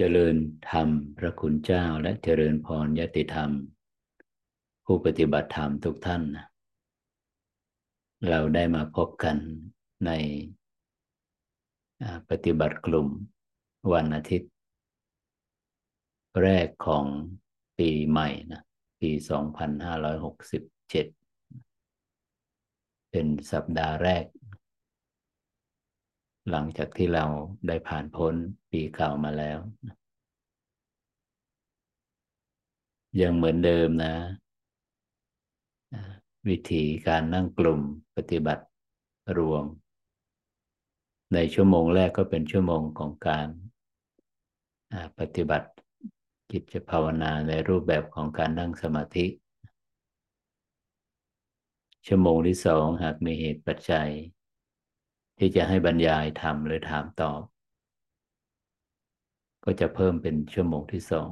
เจริญธรรม พระคุณเจ้าและเจริญพรยติธรรม ผู้ปฏิบัติธรรมทุกท่าน เราได้มาพบกันในปฏิบัติกลุ่มวันอาทิตย์ แรกของปีใหม่นะปี 2567 เป็นสัปดาห์แรก หลังจากที่เราได้ผ่านพ้นปีเก่ามาแล้ว ยังเหมือนเดิมนะ วิธีการนั่งกลุ่มปฏิบัติรวม ในชั่วโมงแรกก็เป็นชั่วโมงของการปฏิบัติกิจภาวนาในรูปแบบของการนั่งสมาธิ ชั่วโมงที่สองหากมีเหตุปัจจัย ที่จะให้บรรยายทำหรือถามตอบ ก็จะเพิ่มเป็นชั่วโมงที่สอง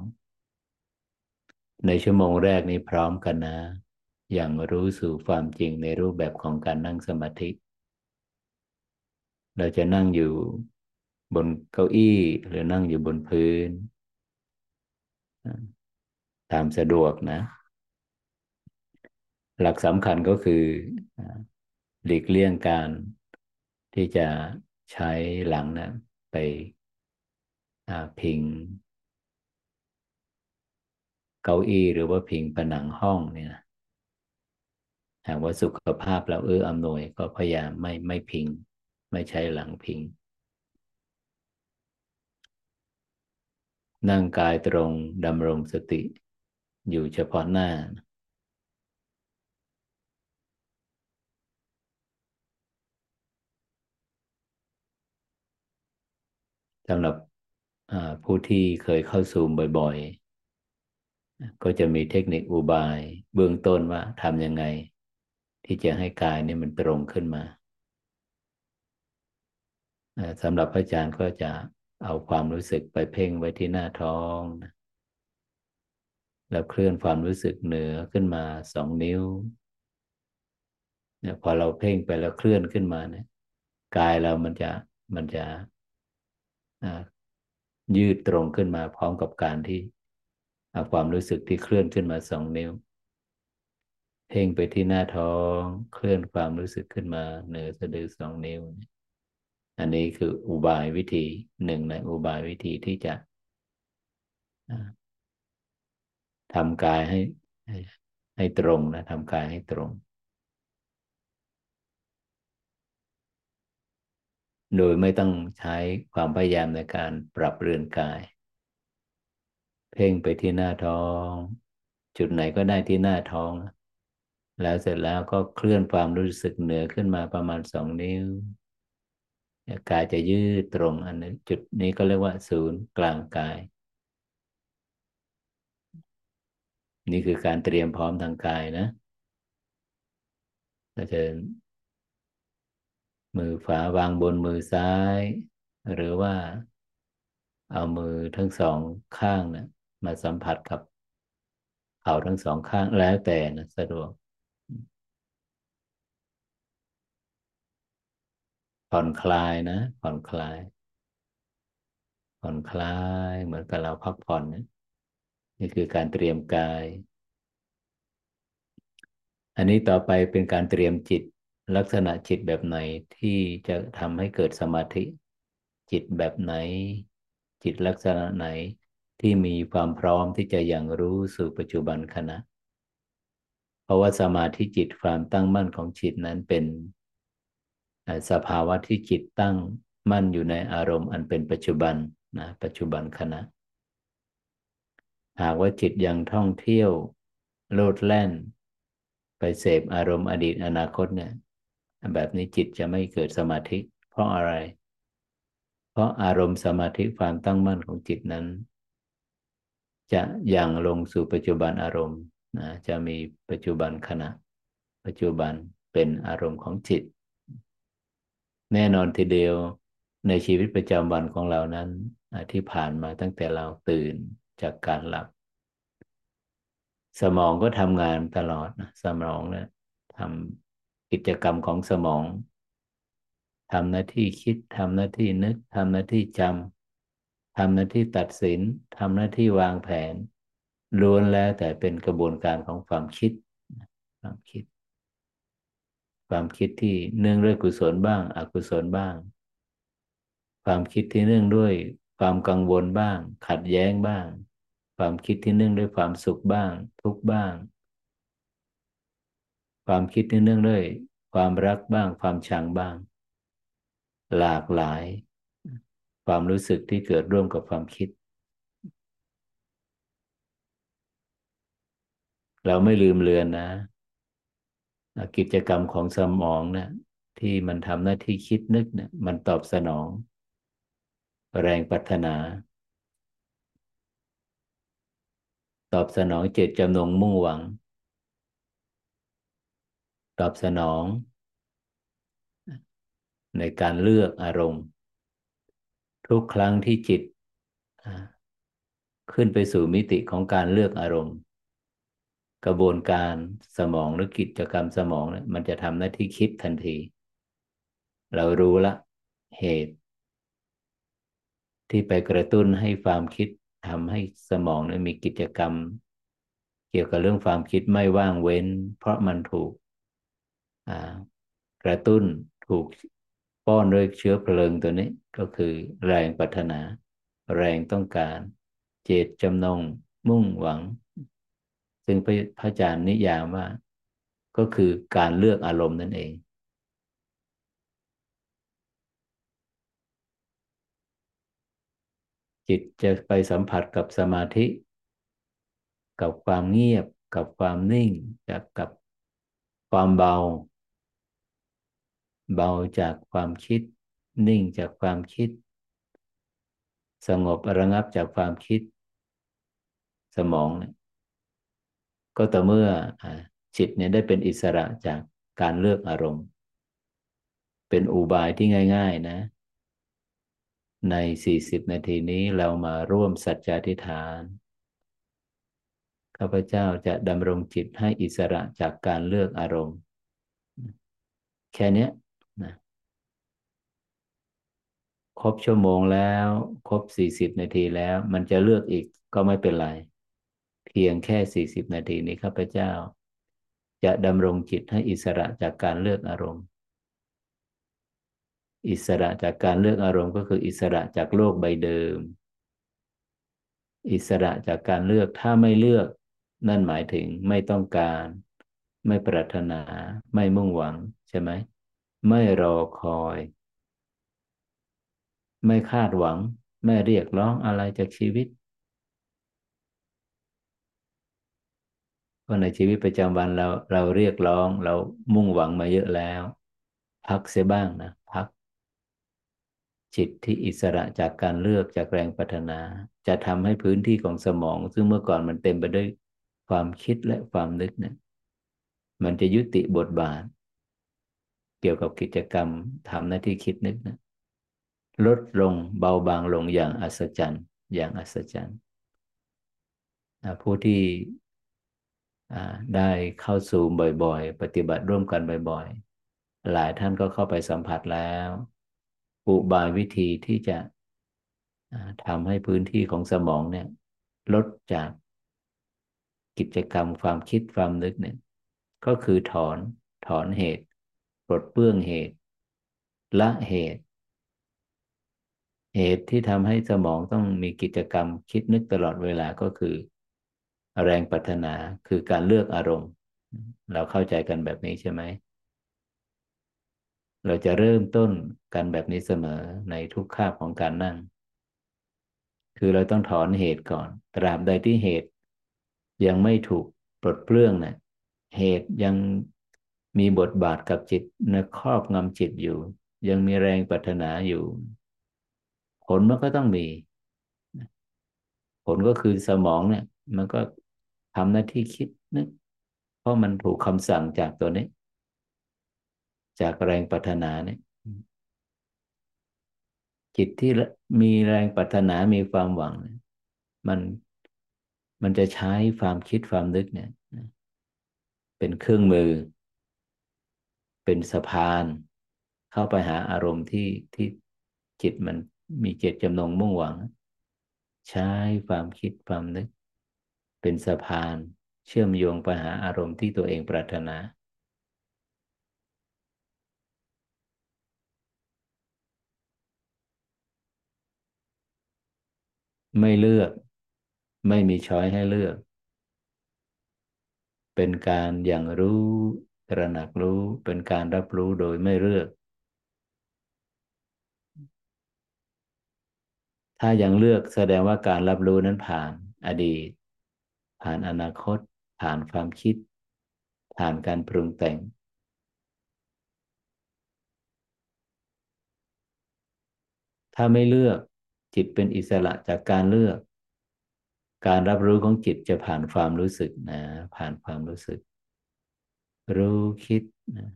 ในชั่วโมงแรกนี้พร้อมกันนะ อย่างรู้สู่ความจริงในรูปแบบของการนั่งสมาธิ เราจะนั่งอยู่บนเก้าอี้หรือนั่งอยู่บนพื้น ตามสะดวกนะ หลักสำคัญก็คือหลีกเลี่ยงการ ที่จะใช้หลังนะไปพิง เก้าอี้หรือว่าพิงผนังห้องเนี่ยนะหากว่าสุขภาพเราเอื้ออำนวยก็พยายามไม่ไม่พิง ไม่ใช้หลังพิง นั่งกายตรงดำรงสติ อยู่เฉพาะหน้า สำหรับผู้ที่เคยเข้าซูมบ่อยๆ ก็จะมีเทคนิคอุบาย เบื้องต้นว่าทำยังไง ที่จะให้กายนี่มันตรงขึ้นมาสำหรับพระอาจารย์ก็จะเอาความรู้สึกไปเพ่งไว้ที่หน้าท้อง แล้วเคลื่อนความรู้สึกเหนือขึ้นมาสองนิ้วเนี่ยพอเราเพ่งไปแล้วเคลื่อนขึ้นมาเนี่ยกายเรามันจะมันจะ ยืดตรงขึ้นมาพร้อมกับการที่ความรู้สึกที่เคลื่อนขึ้นมาสองนิ้วเพ่งไปที่หน้าท้องเคลื่อนความรู้สึกขึ้นมาเหนือสะดือสองนิ้ว อันนี้คืออุบายวิธีหนึ่งในอุบายวิธีที่จะทำกายให้ให้ตรงนะทำกายให้ตรง โดยไม่ต้องใช้ความพยายามในการปรับเรือนกาย เพ่งไปที่หน้าท้อง จุดไหนก็ได้ที่หน้าท้อง แล้วเสร็จแล้วก็เคลื่อนความรู้สึกเหนือขึ้นมาประมาณสองนิ้วกายจะยืดตรงอันนี้จุดนี้ก็เรียกว่า ศูนย์กลางกาย นี่คือการเตรียมพร้อมทางกายนะเราจะ มือขวาวางบนมือซ้าย หรือว่า เอามือทั้งสองข้างนะมาสัมผัสกับเข่าทั้งสองข้างแล้วแต่นะสะดวกผ่อนคลายนะผ่อนคลาย ผ่อนคลายเหมือนกับเราพักผ่อนนะนี่คือการเตรียมกาย อันนี้ต่อไปเป็นการเตรียมจิต ลักษณะจิตแบบไหนที่จะทำให้เกิดสมาธิ จิตแบบไหน จิตลักษณะไหนที่มีความพร้อมที่จะยังรู้สู่ปัจจุบันขณะ เพราะว่าสมาธิจิตความตั้งมั่นของจิตนั้นเป็น สภาวะที่จิตตั้งมั่นอยู่ในอารมณ์อันเป็นปัจจุบันนะปัจจุบันขณะ หากว่าจิตยังท่องเที่ยวโลดแล่น ไปเสพอารมณ์อดีตอนาคตเนี่ย แบบนี้จิตจะไม่เกิดสมาธิ เพราะอะไร เพราะอารมณ์สมาธิความตั้งมั่นของจิตนั้น จะยังลงสู่ปัจจุบันอารมณ์นะจะมีปัจจุบันขณะ ปัจจุบันเป็นอารมณ์ของจิต แน่นอนทีเดียวในชีวิตประจำวันของเรานั้นที่ผ่านมาตั้งแต่เราตื่นจากการหลับ สมองก็ทำงานตลอดนะสมองเนะี่ยทำ กิจกรรมของสมองทำหน้าที่คิดทำหน้าที่นึกทำหน้าที่จำทำหน้าที่ตัดสินทำหน้าที่วางแผนล้วนแล้วแต่เป็นกระบวนการของความคิด ความคิด ความคิดที่เนื่องด้วยกุศลบ้าง อกุศลบ้าง ความคิดที่เนื่องด้วยความกังวลบ้าง ขัดแย้งบ้าง ความคิดที่เนื่องด้วยความสุขบ้าง ทุกบ้าง ความคิดเนื่องด้วยความรักบ้าง ความชังบ้าง หลากหลาย ความรู้สึกที่เกิดร่วมกับความคิด เราไม่ลืมเลือนนะ กิจกรรมของสมองนะที่มันทำหน้าที่คิดนึกเนะี่ยมันตอบสนอง แรงปัฒนา ตอบสนองเจตจำนงมุ่งหวัง ตอบสนอง ในการเลือกอารมณ์ ทุกครั้งที่จิต ขึ้นไปสู่มิติของการเลือกอารมณ์ กระบวนการสมองหรือกิจกรรมสมองเนี่ยมันจะทำหน้าที่คิดทันที เรารู้ละ เหตุ ที่ไปกระตุ้นให้ความคิดทำให้สมองนี่ยมีกิจกรรม เกี่ยวกับเรื่องความคิดไม่ว่างเว้น เพราะมันถูก กระตุ้นถูกป้อนด้วยเชื้อเพลิงตัวนี้ก็คือแรงปรารถนา แรงต้องการ เจตจำนง มุ่งหวัง ซึ่งพระอาจารย์นิยามว่า ก็คือการเลือกอารมณ์นั่นเอง จิตจะไปสัมผัสกับสมาธิ กับความเงียบ กับความนิ่งกับความเบา เบาจากความคิด นิ่งจากความคิด สงบระงับจากความคิด สมองเนี่ยก็ต่อเมื่อจิตเนี่ยได้เป็นอิสระจากการเลือกอารมณ์ เป็นอุบายที่ง่าย ๆนะ ใน 40 นาทีนี้เรามาร่วมสัจจทิฐานข้าพเจ้าจะดำรงจิตให้อิสระจากการเลือกอารมณ์ แค่นี้นะ ครบชั่วโมงแล้ว ครบ40นาทีแล้ว มันจะเลือกอีกก็ไม่เป็นไร เพียงแค่สี่สิบนาทีนี้ข้าพเจ้า จะดำรงจิตให้อิสระจากการเลือกอารมณ์ อิสระจากการเลือกอารมณ์ก็คืออิสระจากโลกใบเดิม อิสระจากการเลือกถ้าไม่เลือก นั่นหมายถึงไม่ต้องการ ไม่ปรารถนา ไม่มุ่งหวังใช่ไหมไม่รอคอย ไม่คาดหวัง ไม่เรียกร้องอะไรจากชีวิตเพราะในชีวิตประจำวันเราเราเรียกร้องเรามุ่งหวังมาเยอะแล้ว พักเสียบ้างนะพัก จิตที่อิสระจากการเลือกจากแรงปัฒนา จะทำให้พื้นที่ของสมอง ซึ่งเมื่อก่อนมันเต็มไปด้วยความคิดและความนึกเนะี่ยมันจะยุติบทบาท เกี่ยวกับกิจกรรมทำหน้าที่คิดนึกนะ ลดลงเบาบางลงอย่างอัศจรรย์ อย่างอัศจรรย์ผู้ที่ได้เข้าสู่บ่อยๆ ปฏิบัติร่วมกันบ่อยๆ หลายท่านก็เข้าไปสัมผัสแล้ว อุบายวิธีที่จะทำให้พื้นที่ของสมองเนี่ย ลดจากกิจกรรมความคิดความนึกเนี่ยก็คือถอนถอนเหตุ ปลดเปื้องเหตุ ละเหตุ เหตุที่ทำให้สมองต้องมีกิจกรรมคิดนึกตลอดเวลาก็คือ แรงปรารถนาคือการเลือกอารมณ์ เราเข้าใจกันแบบนี้ใช่ไหม เราจะเริ่มต้นกันแบบนี้เสมอในทุกคาบของการนั่ง คือเราต้องถอนเหตุก่อน ตราบใดที่เหตุ ยังไม่ถูกปลดเปลื้องนะเหตุยังมีบทบาทกับจิตนะครอบงำจิตอยู่ ยังมีแรงปรารถนาอยู่ ผลมันก็ต้องมี ผลก็คือสมองเนี่ย มันก็ทำหน้าที่คิดนึกเพราะมันถูกคำสั่งจากตัวนี้ จากแรงปรารถนาเนี่ยจิตที่มีแรงปรารถนามีความหวัง มันมันจะใช้ความคิดความนึกเนี่ย เป็นเครื่องมือ เป็นสะพาน เข้าไปหาอารมณ์ที่ที่จิตมัน มีเจตจำนงมุ่งหวัง ใช้ความคิดความนึก เป็นสะพานเชื่อมโยงไปหาอารมณ์ที่ตัวเองปรารถนา ไม่เลือก ไม่มีช้อยให้เลือก เป็นการอย่างรู้ตระหนักรู้เป็นการรับรู้โดยไม่เลือก ถ้ายังเลือกแสดงว่าการรับรู้นั้นผ่านอดีต ผ่านอนาคต ผ่านความคิด ผ่านการปรุงแต่ง ถ้าไม่เลือกจิตเป็นอิสระจากการเลือก การรับรู้ของจิตจะผ่านความรู้สึกนะ ผ่านความรู้สึก รู้คิดนะ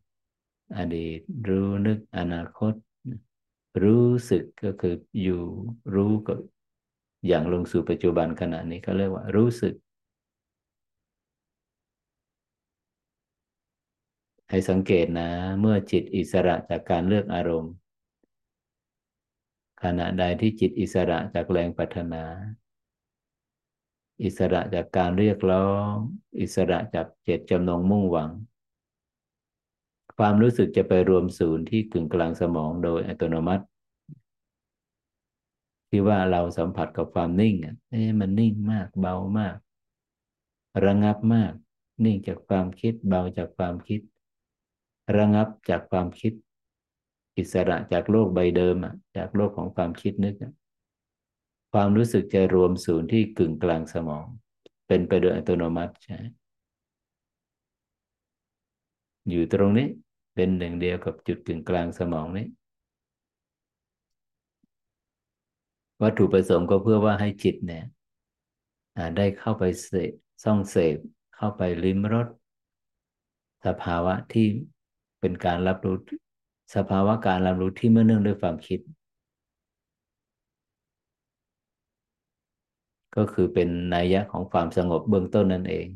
อดีต รู้นึกอนาคต รู้สึกก็คืออยู่รู้กับอย่างลงสู่ปัจจุบันขณะนี้เขาเรียกว่า รู้สึก ให้สังเกตนะ เมื่อจิตอิสระจากการเลือกอารมณ์ ขณะใดที่จิตอิสระจากแรงปัฒนา อิสระจากการเรียกร้อง อิสระจากเจตจำนงมุ่งหวัง ความรู้สึกจะไปรวมศูนย์ที่กึ่งกลางสมองโดยอัตโนมัติ ที่ว่าเราสัมผัสกับความนิ่งเอ๊ะมันนิ่งมากเบามาก ระงับมาก นิ่งจากความคิดเบาจากความคิด ระงับจากความคิด อิสระจากโลกใบเดิมอะจากโลกของความคิดนึกความรู้สึกจะรวมศูนย์ที่กึ่งกลางสมอง เป็นไปโดยอัตโนมัติใช่อยู่ตรงนี้ เป็นหนึ่งเดียวกับจุดกึ่งกลางสมองนี้ วัตถุประสงค์ก็เพื่อว่าให้จิตเนี่ยได้เข้าไปเสพซ่องเสพเข้าไปลิ้มรสสภาวะที่เป็นการรับรู้สภาวะการรับรู้ที่เมื่อเนื่องด้วยความคิด ก็คือเป็นนัยยะของความสงบเบื้องต้นนั่นเอง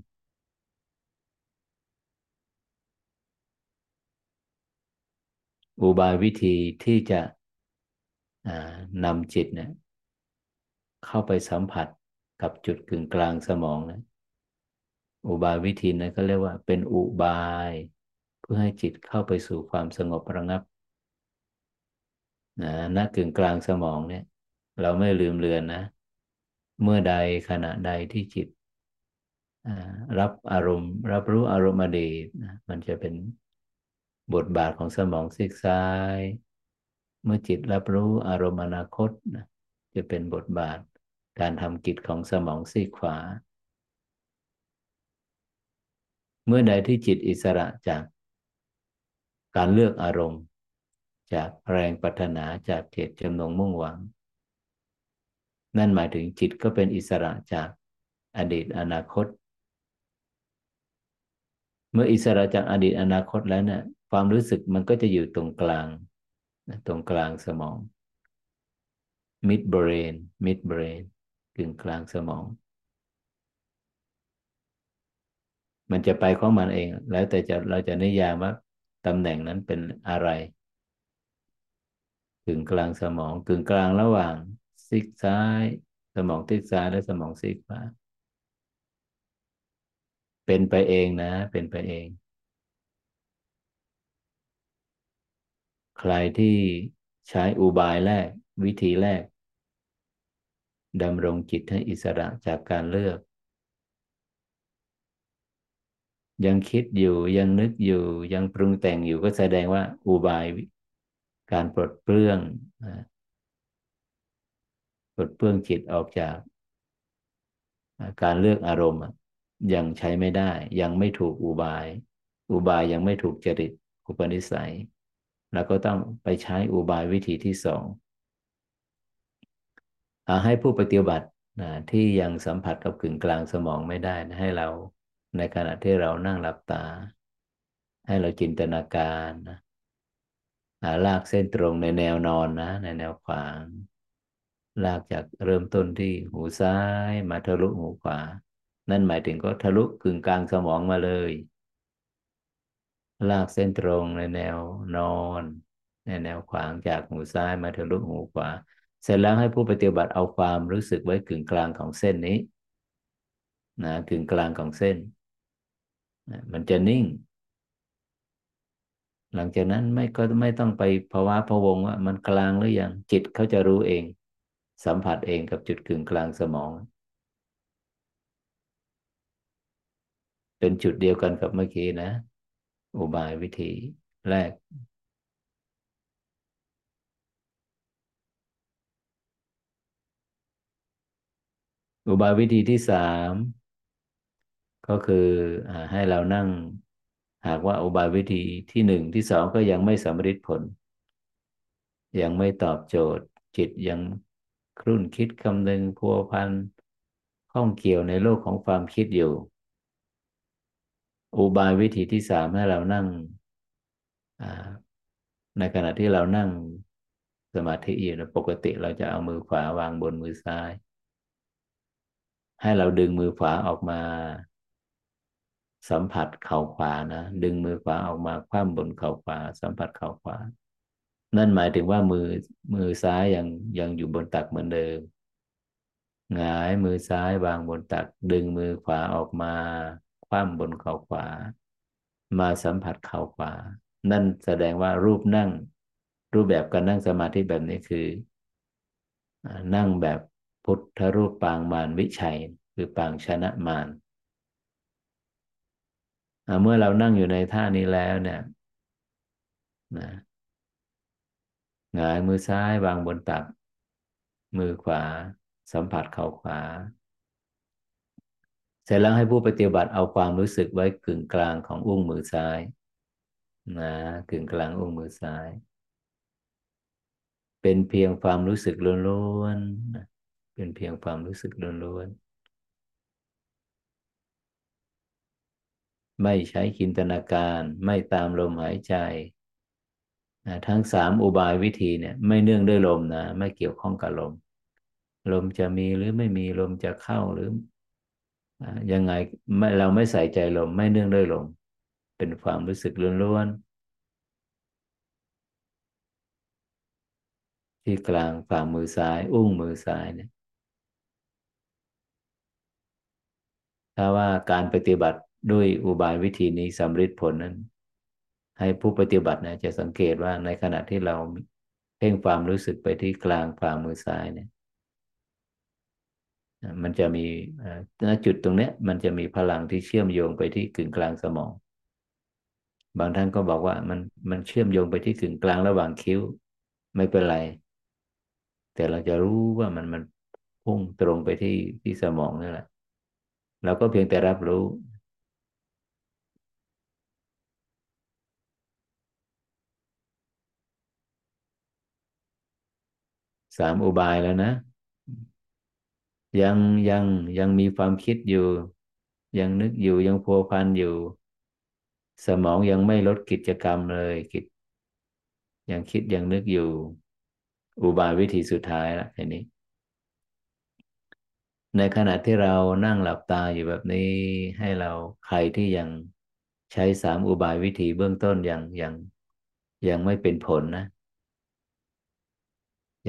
อุบายวิธีที่จะนำจิตเนี่ยเข้าไปสัมผัสกับจุดกึ่งกลางสมองนะอุบายวิธีนั้นก็เรียกว่าเป็นอุบาย เพื่อให้จิตเข้าไปสู่ความสงบระงับนะณกึ่งกลางสมองเนี่ย เราไม่ลืมเลือนนะ เมื่อใดขณะใดที่จิตรับอารมณ์ รับรู้อารมณ์อดีตมันจะเป็น บทบาทของสมองซีกซ้าย เมื่อจิตรับรู้อารมณ์อนาคตจะเป็นบทบาทการทำกิจของสมองซีกขวา เมื่อใดที่จิตอิสระจากการเลือกอารมณ์ จากแรงปัฒนาจากเจตจำนงมุ่งหวัง นั่นหมายถึงจิตก็เป็นอิสระจากอดีตอนาคต เมื่ออิสระจากอดีตอนาคตแล้วเนะี่ย ความรู้สึกมันก็จะอยู่ตรงกลาง ตรงกลางสมอง mid brain mid brain กึ่งกลางสมอง มันจะไปของมันเอง แล้วแต่จะเราจะนิยามว่าตำแหน่งนั้นเป็นอะไร กึ่งกลางสมอง กึ่งกลางระหว่างซีกซ้าย สมองซีกซ้ายและสมองซีกขวาเป็นไปเองนะ เป็นไปเอง ใครที่ใช้อุบายแรก วิธีแรกดำรงจิตให้อิสระจากการเลือก ยังคิดอยู่ยังนึกอยู่ ยังปรุงแต่งอยู่ก็แสดงว่าอุบายการปลดเปลื้องปลดเปลื้องจิตออกจาก การเลือกอารมณ์ยังใช้ไม่ได้ ยังไม่ถูกอุบาย อุบายยังไม่ถูกจริตอุปนิสัย แล้วก็ต้องไปใช้อุบายวิธีที่สองให้ผู้ปฏิบัตินะที่ยังสัมผัสกับกึ่งกลางสมองไม่ได้นะให้เราในขณะที่เรานั่งหลับตา ให้เราจินตนาการนะลากเส้นตรงในแนวนอนนะ ในแนวขวาง ลากจากเริ่มต้นที่หูซ้ายมาทะลุหูขวา นั่นหมายถึงก็ทะลุกึ่งกลางสมองมาเลย ลากเส้นตรงในแนวนอน ในแนวขวางจากหูซ้ายมาทะลุหูขวา เสร็จแล้วให้ผู้ปฏิบัติเอาความรู้สึกไว้กึ่งกลางของเส้นนี้นะกึ่งกลางของเส้นนะมันจะนิ่ง หลังจากนั้นไม่ก็ไม่ต้องไปภาวะพะวงว่า มันกลางหรือยังจิตเขาจะรู้เอง สัมผัสเองกับจุดกึ่งกลางสมอง เป็นจุดเดียวกันกับเมื่อกี้นะ อุบายวิธีแรก อุบายวิธีที่สามก็คือให้เรานั่ง หากว่าอุบายวิธีที่หนึ่งที่สองก็ยังไม่สำเร็จผล ยังไม่ตอบโจทย์ จิตยังครุ่นคิดคำนึงพัวพันข้องเกี่ยวในโลกของความคิดอยู่ อุบายวิธีที่สามให้เรานั่งในขณะที่เรานั่งสมาธิอยู่ปกติเราจะเอามือขวาวางบนมือซ้าย ให้เราดึงมือขวาออกมา สัมผัสเข่าขวานะดึงมือขวาออกมาคว่ำบนเข่าขวา สัมผัสเข่าขวา นั่นหมายถึงว่ามือมือซ้ายยังยังอยู่บนตักเหมือนเดิมหงายมือซ้ายวางบนตัก ดึงมือขวาออกมา คว่ำบนเข่าขวา มาสัมผัสเข่าขวา นั่นแสดงว่ารูปนั่ง รูปแบบการนั่งสมาธิแบบนี้คือ นั่งแบบพุทธรูปปางมารวิชัย คือปางชนะมารเมื่อเรานั่งอยู่ในท่านี้แล้วเนี่ยนะหงายมือซ้ายวางบนตัก มือขวา สัมผัสเข่าขวา เสร็จแล้วให้ผู้ปฏิบัติเอาความรู้สึกไว้กึ่งกลางของอุ้งมือซ้ายนะกึ่งกลางอุ้งมือซ้าย เป็นเพียงความรู้สึกล้วนๆเป็นเพียงความรู้สึกล้วนๆไม่ใช้จินตนาการไม่ตามลมหายใจนะทั้งสามอุบายวิธีเนี่ย ไม่เนื่องด้วยลมนะ ไม่เกี่ยวข้องกับลม ลมจะมีหรือไม่มีลมจะเข้าหรือ ยังไงไม่เราไม่ใส่ใจลมไม่เนื่องด้วยลมเป็นความรู้สึกล้วนๆที่กลางฝ่ามือซ้าย อุ้งมือซ้ายเนี่ยถ้าว่าการปฏิบัติด้วยอุบายวิธีนี้สำเร็จผลนั้น ให้ผู้ปฏิบัตินะจะสังเกตว่าในขณะที่เราเพ่งความรู้สึกไปที่กลางฝ่ามือซ้ายเนี่ย มันจะมีณจุดตรงนี้มันจะมีพลังที่เชื่อมโยงไปที่กึ่งกลางสมอง บางท่านก็บอกว่ามันมันเชื่อมโยงไปที่กึ่งกลางระหว่างคิ้ว ไม่เป็นไร แต่เราจะรู้ว่ามันมันพุ่งตรงไปที่ที่สมองนี่แหละเราก็เพียงแต่รับรู้สามอุบายแล้วนะ ยังยังยังมีความคิดอยู่ ยังนึกอยู่ยังพัวพันอยู่ สมองยังไม่ลดกิจกรรมเลยคิดยังคิดยังนึกอยู่ อุบายวิธีสุดท้ายละทีนี้ ในขณะที่เรานั่งหลับตาอยู่แบบนี้ให้เราใครที่ยังใช้สามอุบายวิธีเบื้องต้นยังยังยังไม่เป็นผลนะ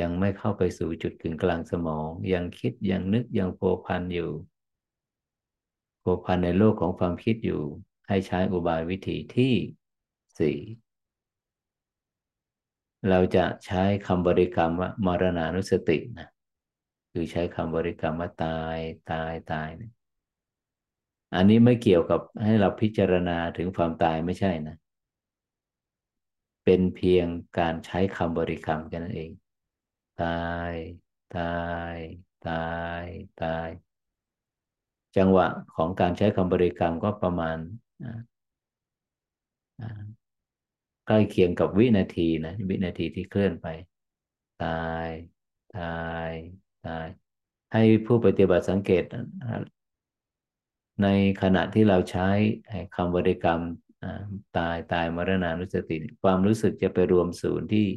ยังไม่เข้าไปสู่จุดกึ่งกลางสมอง ยังคิดยังนึกยังโผพันอยู่โผพันในโลกของความคิดอยู่ ให้ใช้อุบายวิธีที่สี่เราจะใช้คำบริกรรมว่ามรณานุสตินะคือใช้คำบริกรรมว่าตายตายตายเนี่ยอันนี้ไม่เกี่ยวกับให้เราพิจารณาถึงความตายไม่ใช่นะ เป็นเพียงการใช้คำบริกรรมกันนั่นเอง ตาย ตาย ตาย ตาย จังหวะของการใช้คำบริกรรมก็ประมาณใกล้เคียงกับวินาทีนะ วินาทีที่เคลื่อนไป ตาย ตาย ตาย ให้ผู้ปฏิบัติสังเกต ในขณะที่เราใช้คำบริกรรมตายตายมรณานุสติ ความรู้สึกจะไปรวมศูนย์ที่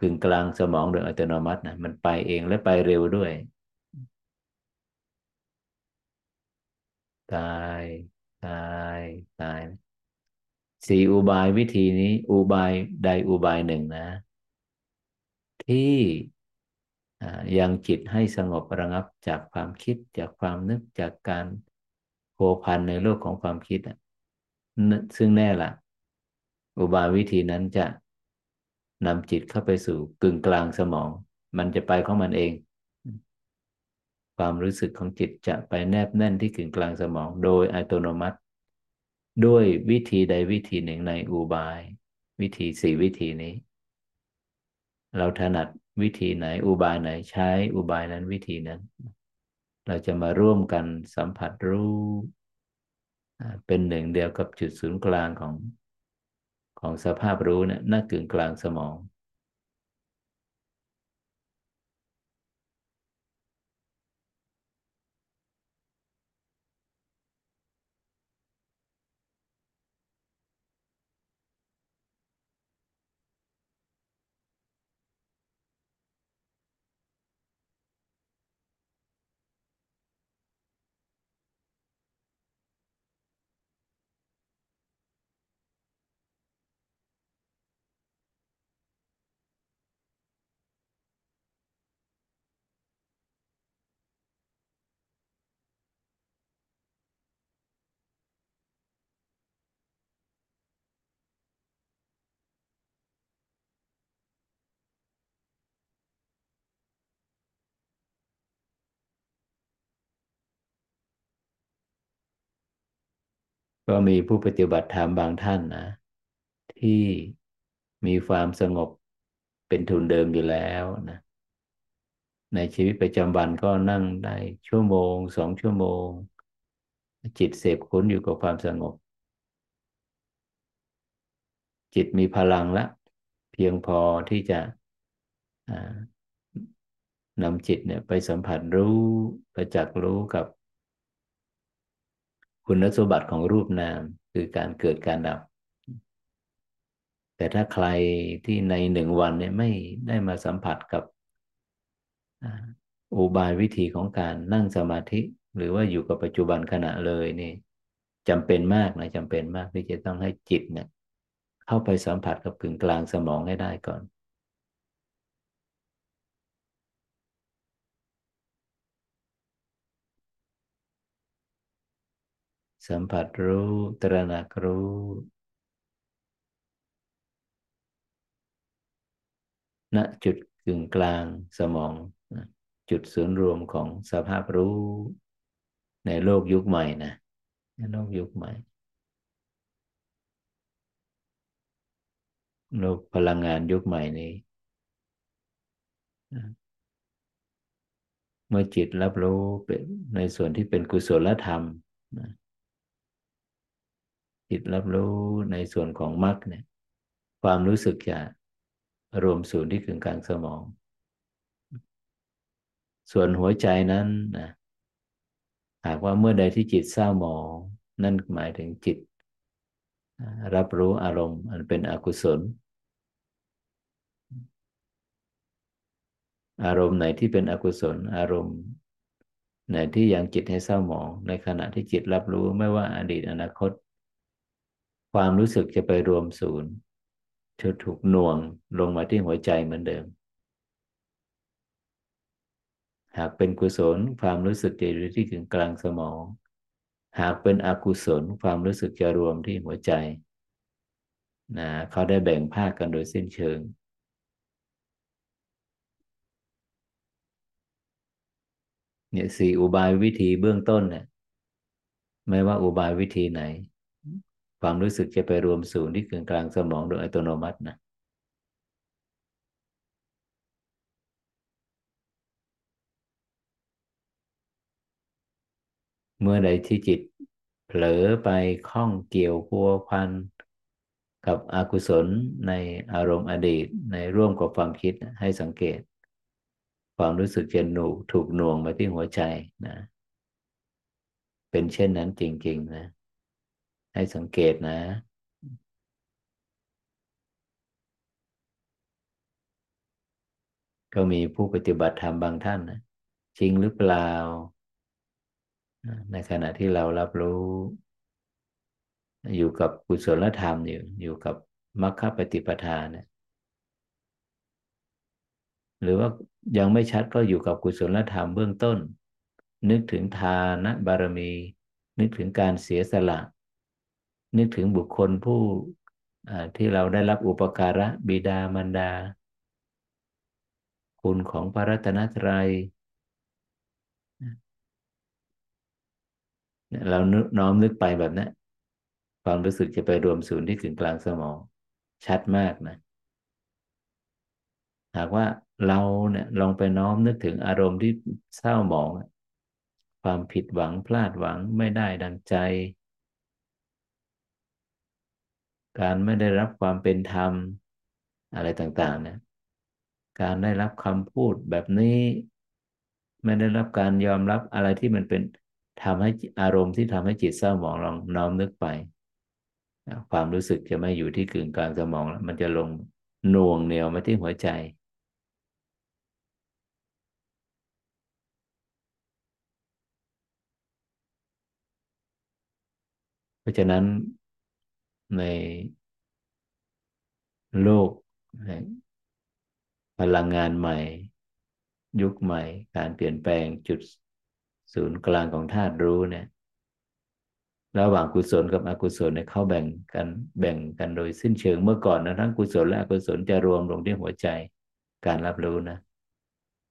กึ่งกลางสมองโดยอัตโนมัตินะมันไปเองและไปเร็วด้วย ตายตายตายสี่อุบายวิธีนี้ อุบายใดอุบายหนึ่งนะ ที่ยังจิตให้สงบระงับจากความคิดจากความนึกจากการโผพันในโลกของความคิดซึ่งแน่ละอุบายวิธีนั้นจะ นำจิตเข้าไปสู่กึ่งกลางสมอง มันจะไปของมันเอง ความรู้สึกของจิตจะไปแนบแน่นที่กึ่งกลางสมอง โดยอัตโนมัติ ด้วยวิธีใดวิธีหนึ่งในอุบาย วิธีสี่วิธีนี้ เราถนัดวิธีไหนอุบายไหนใช้อุบายนั้นวิธีนั้น เราจะมาร่วมกันสัมผัสรู้ เป็นหนึ่งเดียวกับจุดศูนย์กลางของ ของสภาพรู้เนะี่ยนักกึ่งกลางสมอง ก็มีผู้ปฏิบัติธรรมบางท่านนะ ที่มีความสงบเป็นทุนเดิมอยู่แล้วนะ ในชีวิตประจำวันก็นั่งได้ชั่วโมงสองชั่วโมง จิตเสพคุ้นอยู่กับความสงบ จิตมีพลังละ เพียงพอที่จะนำจิตเนี่ยไปสัมผัสรู้ประจักษ์รู้กับ คุณสมบัติของรูปนามคือการเกิดการดับ แต่ถ้าใครที่ในหนึ่งวันเนี่ยไม่ได้มาสัมผัสกับอุบายวิธีของการนั่งสมาธิ หรือว่าอยู่กับปัจจุบันขณะเลยนี่จำเป็นมากนะจำเป็นมากที่จะต้องให้จิตเนี่ยเข้าไปสัมผัสกับกึ่งกลางสมองให้ได้ก่อน สัมผัสรู้ตระหนักรู้ณจุดกึ่งกลางสมอง จุดศูนย์รวมของสภาพรู้ ในโลกยุคใหม่นะในโลกยุคใหม่ โลกพลังงานยุคใหม่นี้เมื่อจิตรับรู้ในส่วนที่เป็นกุศลธรรม จิตรับรู้ในส่วนของมรรคเนี่ย ความรู้สึกจะรวมศูนย์ที่กึ่งกลางสมอง ส่วนหัวใจนั้นนะหากว่าเมื่อใดที่จิตเศร้าหมอง นั่นหมายถึงจิต รับรู้อารมณ์อันเป็นอกุศล อารมณ์ไหนที่เป็นอกุศล อารมณ์ไหนที่ยังจิตให้เศร้าหมอง ในขณะที่จิตรับรู้ไม่ว่าอดีตอนาคต ความรู้สึกจะไปรวมศูนย์จะถูกหน่วงลงมาที่หัวใจเหมือนเดิม หากเป็นกุศลความรู้สึกจะอยู่ที่ถึงกลางสมอง หากเป็นอกุศลความรู้สึกจะรวมที่หัวใจนะเขาได้แบ่งภาคกันโดยสิ้นเชิง เนี่ยสี่อุบายวิธีเบื้องต้นเนี่ยไม่ว่าอุบายวิธีไหน ความรู้สึกจะไปรวมศูนย์ที่กึ่งกลางสมองโดยอัตโนมัตินะเมื่อใดที่จิตเผลอไปคล้องเกี่ยวพัวพันกับอกุศลในอารมณ์อดีตในร่วมกับความคิดให้สังเกต ความรู้สึกจะหนูถูกหน่วงมาที่หัวใจนะ เป็นเช่นนั้นจริง ๆ นะ ให้สังเกตนะก็มีผู้ปฏิบัติธรรมบางท่านนะจริงหรือเปล่า ในขณะที่เรารับรู้ อยู่กับกุศลธรรมอยู่อยู่กับมรรคปฏิปทาเนี่ยหรือว่ายังไม่ชัดก็อยู่กับกุศลธรรมเบื้องต้น นึกถึงทานะบารมี นึกถึงการเสียสละ นึกถึงบุคคลผู้ที่เราได้รับอุปการะบิดามารดา คุณของพระรัตนตรัยเราน้อมนึกไปแบบนี้ความรู้สึกจะไปรวมศูนย์ที่ถึงกลางสมอง ชัดมากนะ หากว่าเราเนี่ยลองไปน้อมนึกถึงอารมณ์ที่เศร้าหมอง ความผิดหวังพลาดหวังไม่ได้ดังใจ การไม่ได้รับความเป็นธรรมอะไรต่างๆเนี่ยการได้รับคำพูดแบบนี้ ไม่ได้รับการยอมรับอะไรที่มันเป็นทำให้อารมณ์ที่ทำให้จิตเศร้าหมองลองน้อมนึกไป ความรู้สึกจะไม่อยู่ที่กึ่งกลางสมองแล้วมันจะลงหน่วงเหนียวมาที่หัวใจเพราะฉะนั้น ในโลกพลังงานใหม่ ยุคใหม่ การเปลี่ยนแปลงจุดศูนย์กลางของธาตุรู้เนี่ยระหว่างกุศลกับอกุศลเนี่ยเขาแบ่งกันแบ่งกันโดยสิ้นเชิงเมื่อก่อนนะทั้งกุศลและอกุศลจะรวมลงที่หัวใจการรับรู้นะ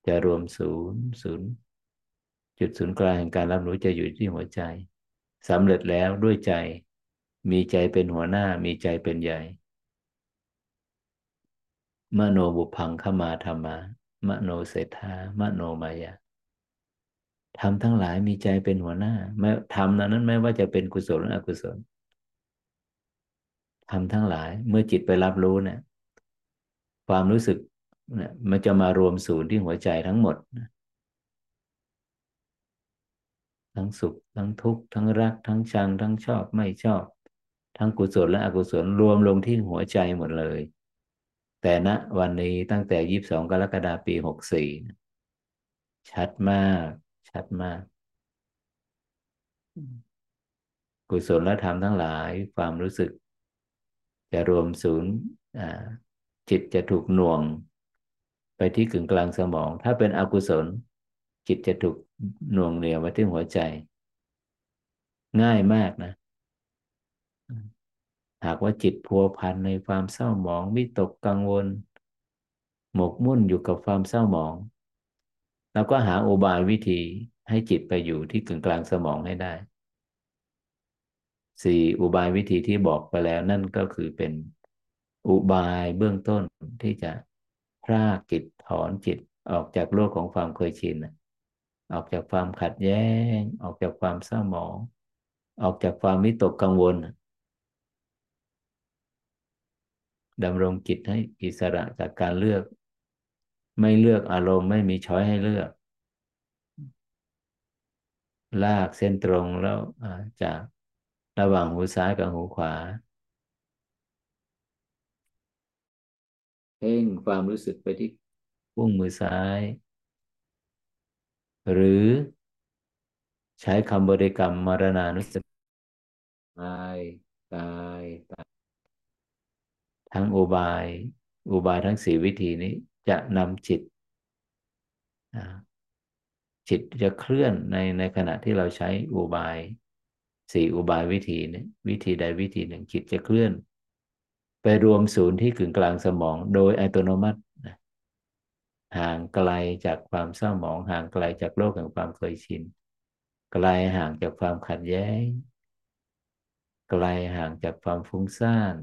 จะรวมศูนย์ศูนย์จุดศูนย์กลางแห่งการรับรู้จะอยู่ที่หัวใจสำเร็จแล้วด้วยใจ มีใจเป็นหัวหน้ามีใจเป็นใหญ่ มโนบุพังขมาธรรมามโนเศรษฐามโนมายาทำทั้งหลายมีใจเป็นหัวหน้าไม่ทำนั้นไม่ว่าจะเป็นกุศลหรืออกุศลทำทั้งหลายเมื่อจิตไปรับรู้เนี่ยความรู้สึกเนี่ยมันจะมารวมศูนย์ที่หัวใจทั้งหมดทั้งสุข ทั้งทุกข์ ทั้งรัก ทั้งชัง ทั้งชอบไม่ชอบ ทั้งกุศลและอกุศลรวมลงที่หัวใจหมดเลย แต่ณวันนี้ตั้งแต่ยี่สิบสองกรกฎาปีหกสี่ชัดมาก ชัดมาก กุศลธรรมทั้งหลายความรู้สึก จะรวมศูนย์จิตจะถูกหน่วง ไปที่กึ่งกลางสมอง ถ้าเป็นอกุศล จิตจะถูกหน่วงเหนี่ยวมาที่หัวใจ ง่ายมากนะ หากว่าจิตพัวพันในความเศร้าหมองวิตกกังวล หมกมุ่นอยู่กับความเศร้าหมองเราก็หาอุบายวิธีให้จิตไปอยู่ที่กึ่งกลางสมองให้ได้สี่อุบายวิธีที่บอกไปแล้วนั่นก็คือเป็นอุบายเบื้องต้นที่จะพรากจิตถอนจิตออกจากโลกของความเคยชินออกจากความขัดแย้ง ออกจากความเศร้าหมอง ออกจากความวิตกกังวล ดำรงจิตให้อิสระจากการเลือก ไม่เลือกอารมณ์ไม่มีช้อยให้เลือก ลากเส้นตรงแล้วจากระหว่างหูซ้ายกับหูขวาเพ่งความรู้สึกไปที่พุ่งมือซ้าย หรือใช้คำบริกรรมมรณานุสติกายกายกาย ทั้งอุบาย อุบายทั้งสี่วิธีนี้จะนำจิต จิตจะเคลื่อนในในขณะที่เราใช้อุบายสี่อุบายวิธีนี้วิธีใดวิธีหนึ่งจิตจะเคลื่อน ไปรวมศูนย์ที่กึ่งกลางสมอง โดยอัตโนมัติห่างไกลจากความเศร้าหมอง ห่างไกลจากโลกแห่งความเคยชิน ไกลห่างจากความขัดแย้ง ไกลห่างจากความฟุ้งซ่าน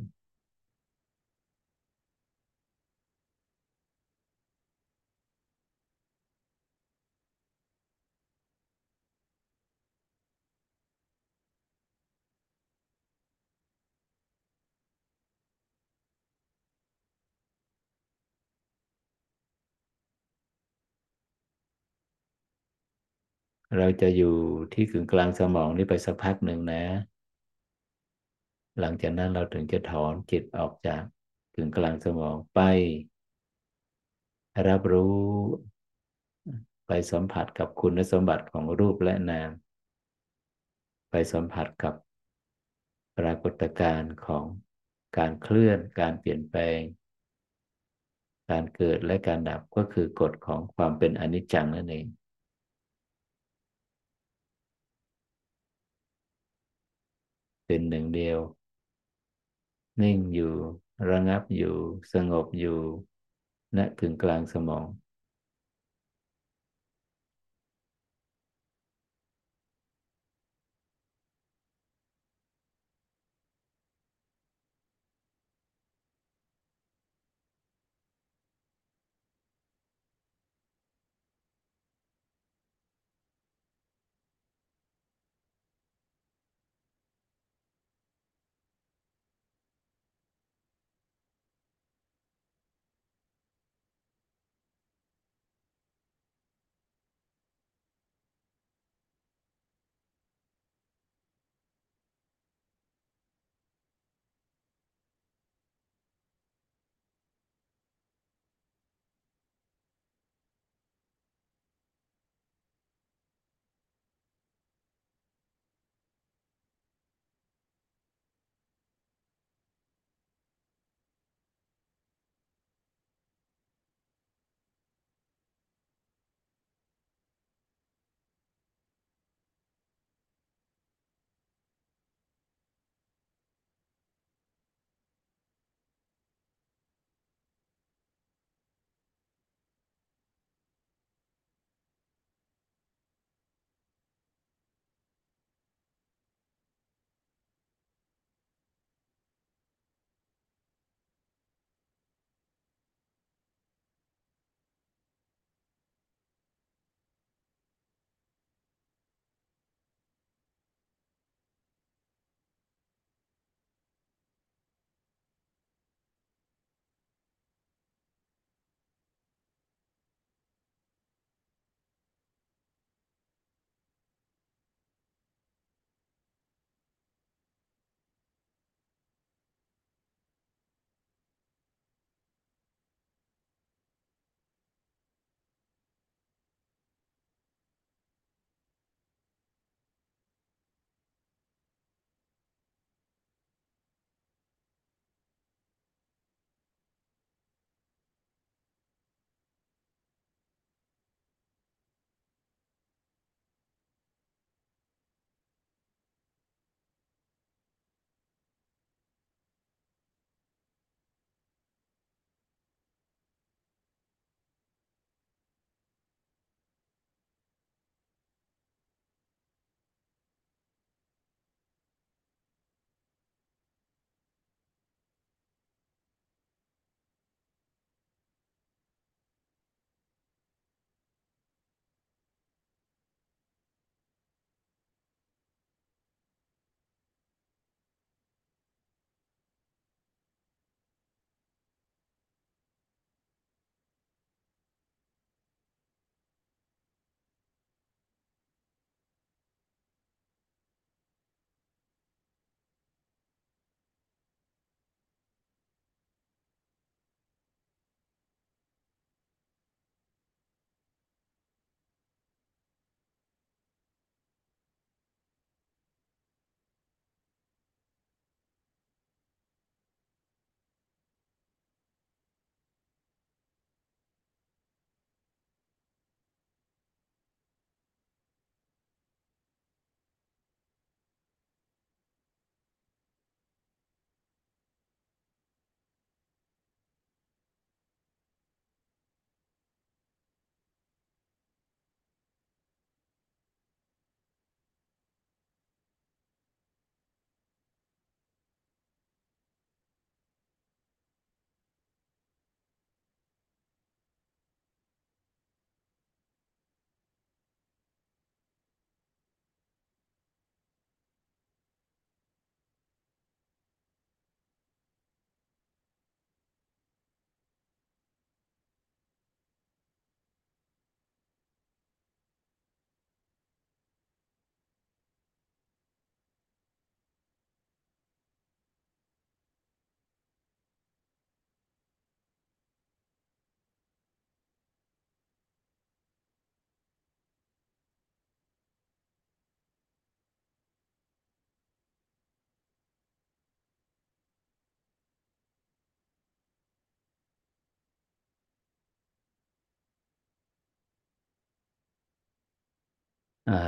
เราจะอยู่ที่กึ่งกลางสมองนี่ไปสักพักหนึ่งนะ หลังจากนั้นเราถึงจะถอนจิตออกจากกึ่งกลางสมองไป รับรู้ไปสัมผัสกับคุณสมบัติของรูปและนาม ไปสัมผัสกับปรากฏการณ์ของการเคลื่อน การเปลี่ยนแปลง การเกิดและการดับก็คือกฎของความเป็นอนิจจังนั่นเอง เป็นหนึ่งเดียว นิ่งอยู่ ระงับอยู่ สงบอยู่ณถึงกลางสมอง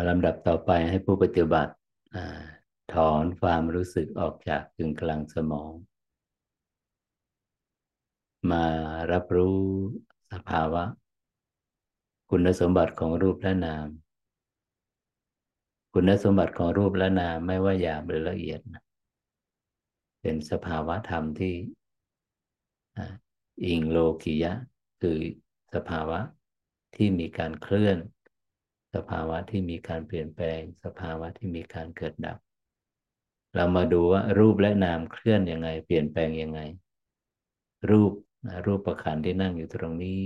ลำดับต่อไปให้ผู้ปฏิบัติถอนความรู้สึกออกจากกึ่งกลางสมอง มารับรู้สภาวะ คุณสมบัติของรูปและนาม คุณสมบัติของรูปและนามไม่ว่าหยาบหรือละเอียด เป็นสภาวะธรรมที่อิงโลกิยะ คือสภาวะที่มีการเคลื่อน สภาวะที่มีการเปลี่ยนแปลง สภาวะที่มีการเกิดดับ เรามาดูว่ารูปและนามเคลื่อนยังไง เปลี่ยนแปลงยังไง รูปรูปประคันที่นั่งอยู่ตรงนี้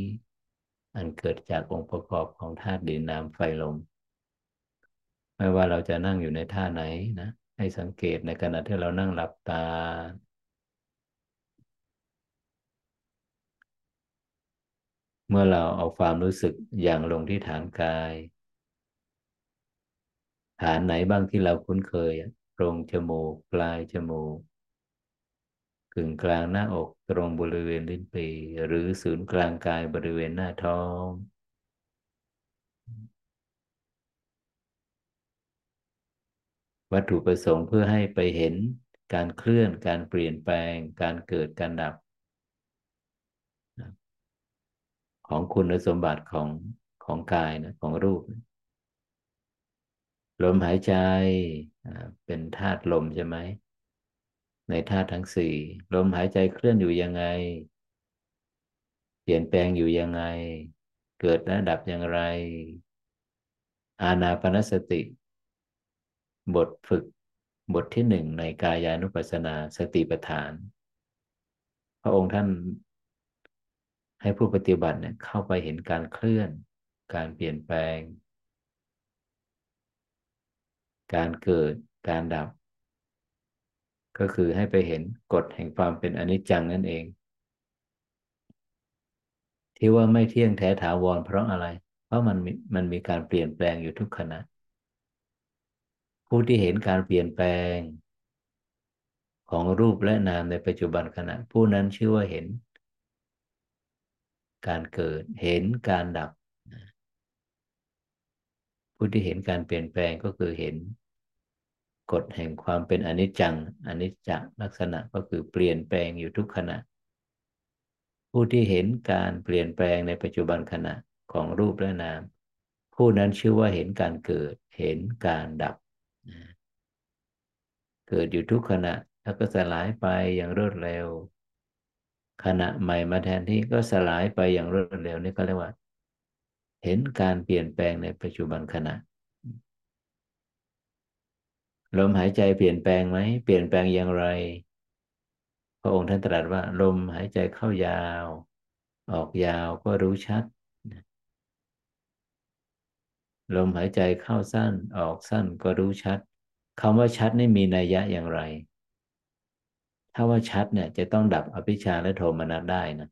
อันเกิดจากองค์ประกอบของธาตุดินน้ำไฟลม ไม่ว่าเราจะนั่งอยู่ในท่าไหนนะ ให้สังเกตในขณะที่เรานั่งหลับตาเมื่อเราเอาความรู้สึกอย่างลงที่ฐานกาย ฐานไหนบ้างที่เราคุ้นเคยตรงจมูกปลายจมูกกึ่งกลางหน้าอกตรงบริเวณลิ้นปีหรือศูนย์กลางกายบริเวณหน้าท้อง วัตถุประสงค์เพื่อให้ไปเห็นการเคลื่อนการเปลี่ยนแปลง การเกิดการดับ ของคุณสมบัติของของกายนะของรูป ลมหายใจเป็นธาตุลมใช่ไหม ในธาตุทั้งสี่ลมหายใจเคลื่อนอยู่ยังไง เปลี่ยนแปลงอยู่ยังไง เกิดและดับอย่างไร อาณาปณสติ บทฝึกบทที่หนึ่งในกายานุปัสสนาสติปัฏฐาน พระองค์ท่านให้ผู้ปฏิบัติเนี่ยเข้าไปเห็นการเคลื่อน การเปลี่ยนแปลง การเกิดการดับ ก็คือให้ไปเห็นกฎแห่งความเป็นอนิจจังนั่นเอง ที่ว่าไม่เที่ยงแท้ถาวรเพราะอะไร เพราะมันมันมีการเปลี่ยนแปลงอยู่ทุกขณะ ผู้ที่เห็นการเปลี่ยนแปลง ของรูปและนามในปัจจุบันขณะ ผู้นั้นชื่อว่าเห็น การเกิดเห็นการดับผู้ที่เห็นการเปลี่ยนแปลงก็คือเห็น กฎแห่งความเป็นอนิจจังอนิจจลักษณะก็คือเปลี่ยนแปลงอยู่ทุกขณะ ผู้ที่เห็นการเปลี่ยนแปลงในปัจจุบันขณะของรูปและนาม ผู้นั้นชื่อว่าเห็นการเกิดเห็นการดับ เกิดอยู่ทุกขณะแล้วก็สลายไปอย่างรวดเร็ว ขณะใหม่มาแทนที่ก็สลายไปอย่างรวดเร็วนี่ก็เรียกว่า เห็นการเปลี่ยนแปลงในปัจจุบันขณะ ลมหายใจเปลี่ยนแปลงไหม เปลี่ยนแปลงอย่างไร พระองค์ท่านตรัสว่า ลมหายใจเข้ายาว ออกยาวก็รู้ชัด ลมหายใจเข้าสั้น ออกสั้นก็รู้ชัดคำว่าชัดนี่มีนัยยะอย่างไร ถ้าว่าชัดเนี่ย จะต้องดับอภิชาและโทมนัสได้นะ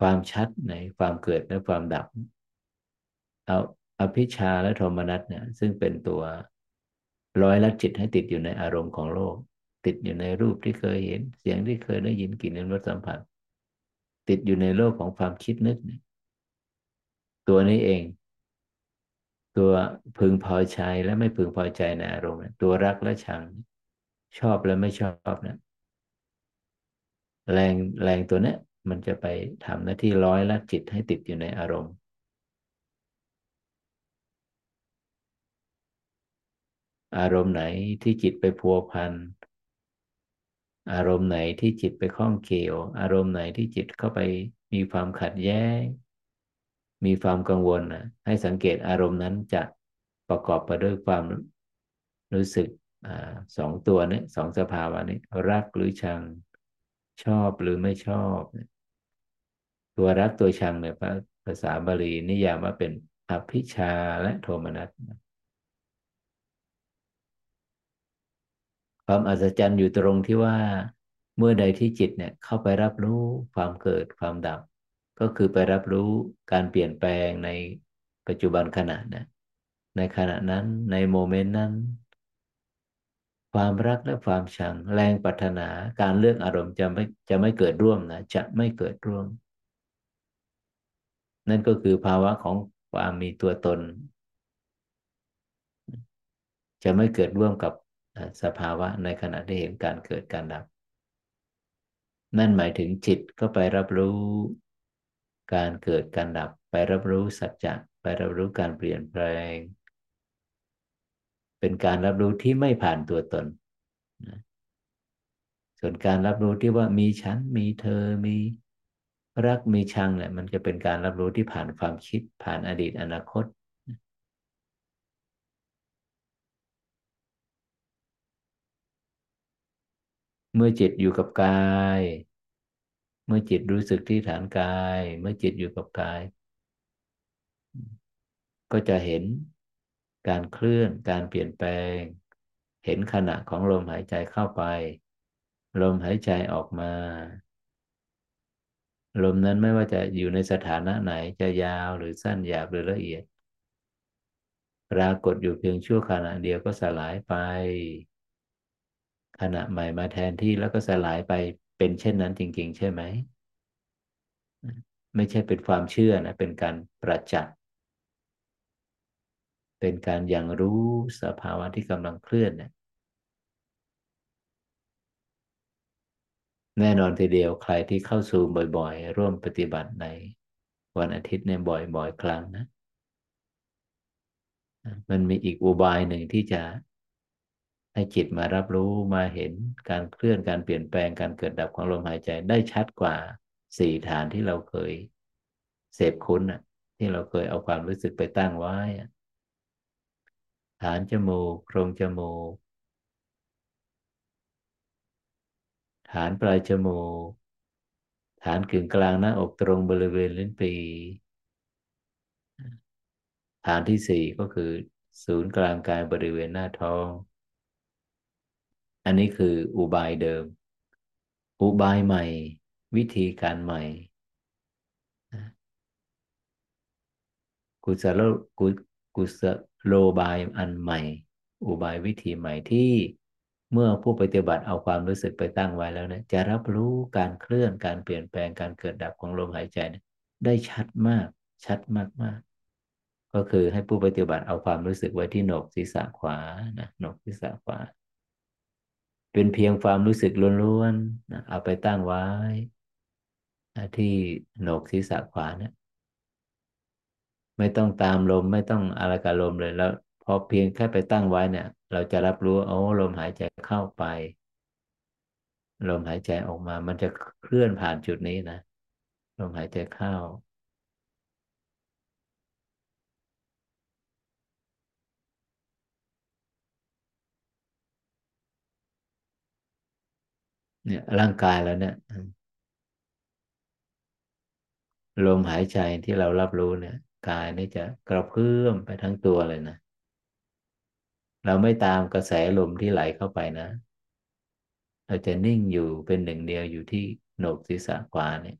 ความชัดในความเกิดและความดับ เอาอภิชาและโทมนัสเนี่ย ซึ่งเป็นตัว ร้อยละจิตให้ติดอยู่ในอารมณ์ของโลก ติดอยู่ในรูปที่เคยเห็น เสียงที่เคยได้ยินกลิ่นรสสัมผัส ติดอยู่ในโลกของความคิดนึก ตัวนี้เอง ตัวพึงพอใจและไม่พึงพอใจในอารมณ์ตัวรักและชัง ชอบและไม่ชอบนะแรงแรงตัวเนี้ยมันจะไปทำหน้าที่ร้อยละจิตให้ติดอยู่ในอารมณ์ อารมณ์ไหนที่จิตไปพัวพัน อารมณ์ไหนที่จิตไปข้องเกี่ยว อารมณ์ไหนที่จิตเข้าไปมีความขัดแย้ง มีความกังวลนะให้สังเกตอารมณ์นั้นจะประกอบไปด้วยความรู้สึกอสองตัวนี้สองสภาวะนี้ รักหรือชัง ชอบหรือไม่ชอบ ตัวรักตัวชังเนี่ยภาษาบาลีนิยามว่าเป็นอภิชาและโทมนัส ความอัศจรรย์อยู่ตรงที่ว่า เมื่อใดที่จิตเนี่ยเข้าไปรับรู้ความเกิดความดับ ก็คือไปรับรู้การเปลี่ยนแปลงในปัจจุบันขณะนะในขณะนั้นในโมเมนต์นั้น ความรักและความชัง แรงปรารถนาการเลือกอารมณ์จะไม่จะไม่เกิดร่วมนะจะไม่เกิดร่วม นั่นก็คือภาวะของความมีตัวตน จะไม่เกิดร่วมกับ สภาวะในขณะที่เห็นการเกิดการดับ นั่นหมายถึงจิตก็ไปรับรู้การเกิดการดับ ไปรับรู้สัจจะไปรับรู้การเปลี่ยนแปลง เป็นการรับรู้ที่ไม่ผ่านตัวตนส่วนการรับรู้ที่ว่ามีฉันมีเธอมีรักมีชังเนี่ยมันจะเป็นการรับรู้ที่ผ่านความคิดผ่านอดีตอนาคต เมื่อจิตอยู่กับกาย เมื่อจิตรู้สึกที่ฐานกาย เมื่อจิตอยู่กับกาย ก็จะเห็นการเคลื่อนการเปลี่ยนแปลง เห็นขณะของลมหายใจเข้าไป ลมหายใจออกมา ลมนั้นไม่ว่าจะอยู่ในสถานะไหนจะยาวหรือสั้นหยาบหรือละเอียด ปรากฏอยู่เพียงชั่วขณะเดียวก็สลายไป ขณะใหม่มาแทนที่แล้วก็สลายไปเป็นเช่นนั้นจริง ๆ ใช่ไหม ไม่ใช่เป็นความเชื่อนะ เป็นการประจักษ์เป็นการยังรู้สภาวะที่กำลังเคลื่อนเนี่ยแน่นอนทีเดียวใครที่เข้าสู่บ่อยๆ ร่วมปฏิบัติในวันอาทิตย์เนี่ยบ่อยๆ ครั้งนะ มันมีอีกอุบายหนึ่งที่จะ ให้จิตมารับรู้มาเห็นการเคลื่อนการเปลี่ยนแปลงการเกิดดับของลมหายใจได้ชัดกว่าสี่ฐานที่เราเคย เสพคุ้นอะที่เราเคยเอาความรู้สึกไปตั้งไว้ ฐานจมูกโพรงจมูก ฐานปลายจมูก ฐานกึ่งกลางหน้าอกตรงบริเวณลิ้นปีฐานที่สี่ก็คือ ศูนย์กลางกายบริเวณหน้าท้อง อันนี้คืออุบายเดิม อุบายใหม่ วิธีการใหม่ กุศโลกุกุศโลบายอันใหม่ อุบายวิธีใหม่ที่เมื่อผู้ปฏิบัติเอาความรู้สึกไปตั้งไว้แล้วเนี่ยจะรับรู้การเคลื่อนการเปลี่ยนแปลงการเกิดดับของลมหายใจได้ชัดมาก ชัดมากมากก็คือให้ผู้ปฏิบัติเอาความรู้สึกไว้ที่โหนกศีรษะขวานะโหนกศีรษะขวา เป็นเพียงความรู้สึกล้วนๆนะเอาไปตั้งไว้ที่โหนกศีรษะขวาเนี่ยไม่ต้องตามลมไม่ต้องอะไรกับลมเลยแล้วพอเพียงแค่ไปตั้งไว้เนี่ย เราจะรับรู้โอ้ลมหายใจเข้าไป ลมหายใจออกมา มันจะเคลื่อนผ่านจุดนี้นะลมหายใจเข้า เนี่ยร่างกายแล้วเนี่ยลมหายใจที่เรารับรู้เนี่ย กายนี่จะกระเพื่อมไปทั้งตัวเลยนะ เราไม่ตามกระแสลมที่ไหลเข้าไปนะ เราจะนิ่งอยู่เป็นหนึ่งเดียวอยู่ที่โหนกศีรษะขวาเนี่ย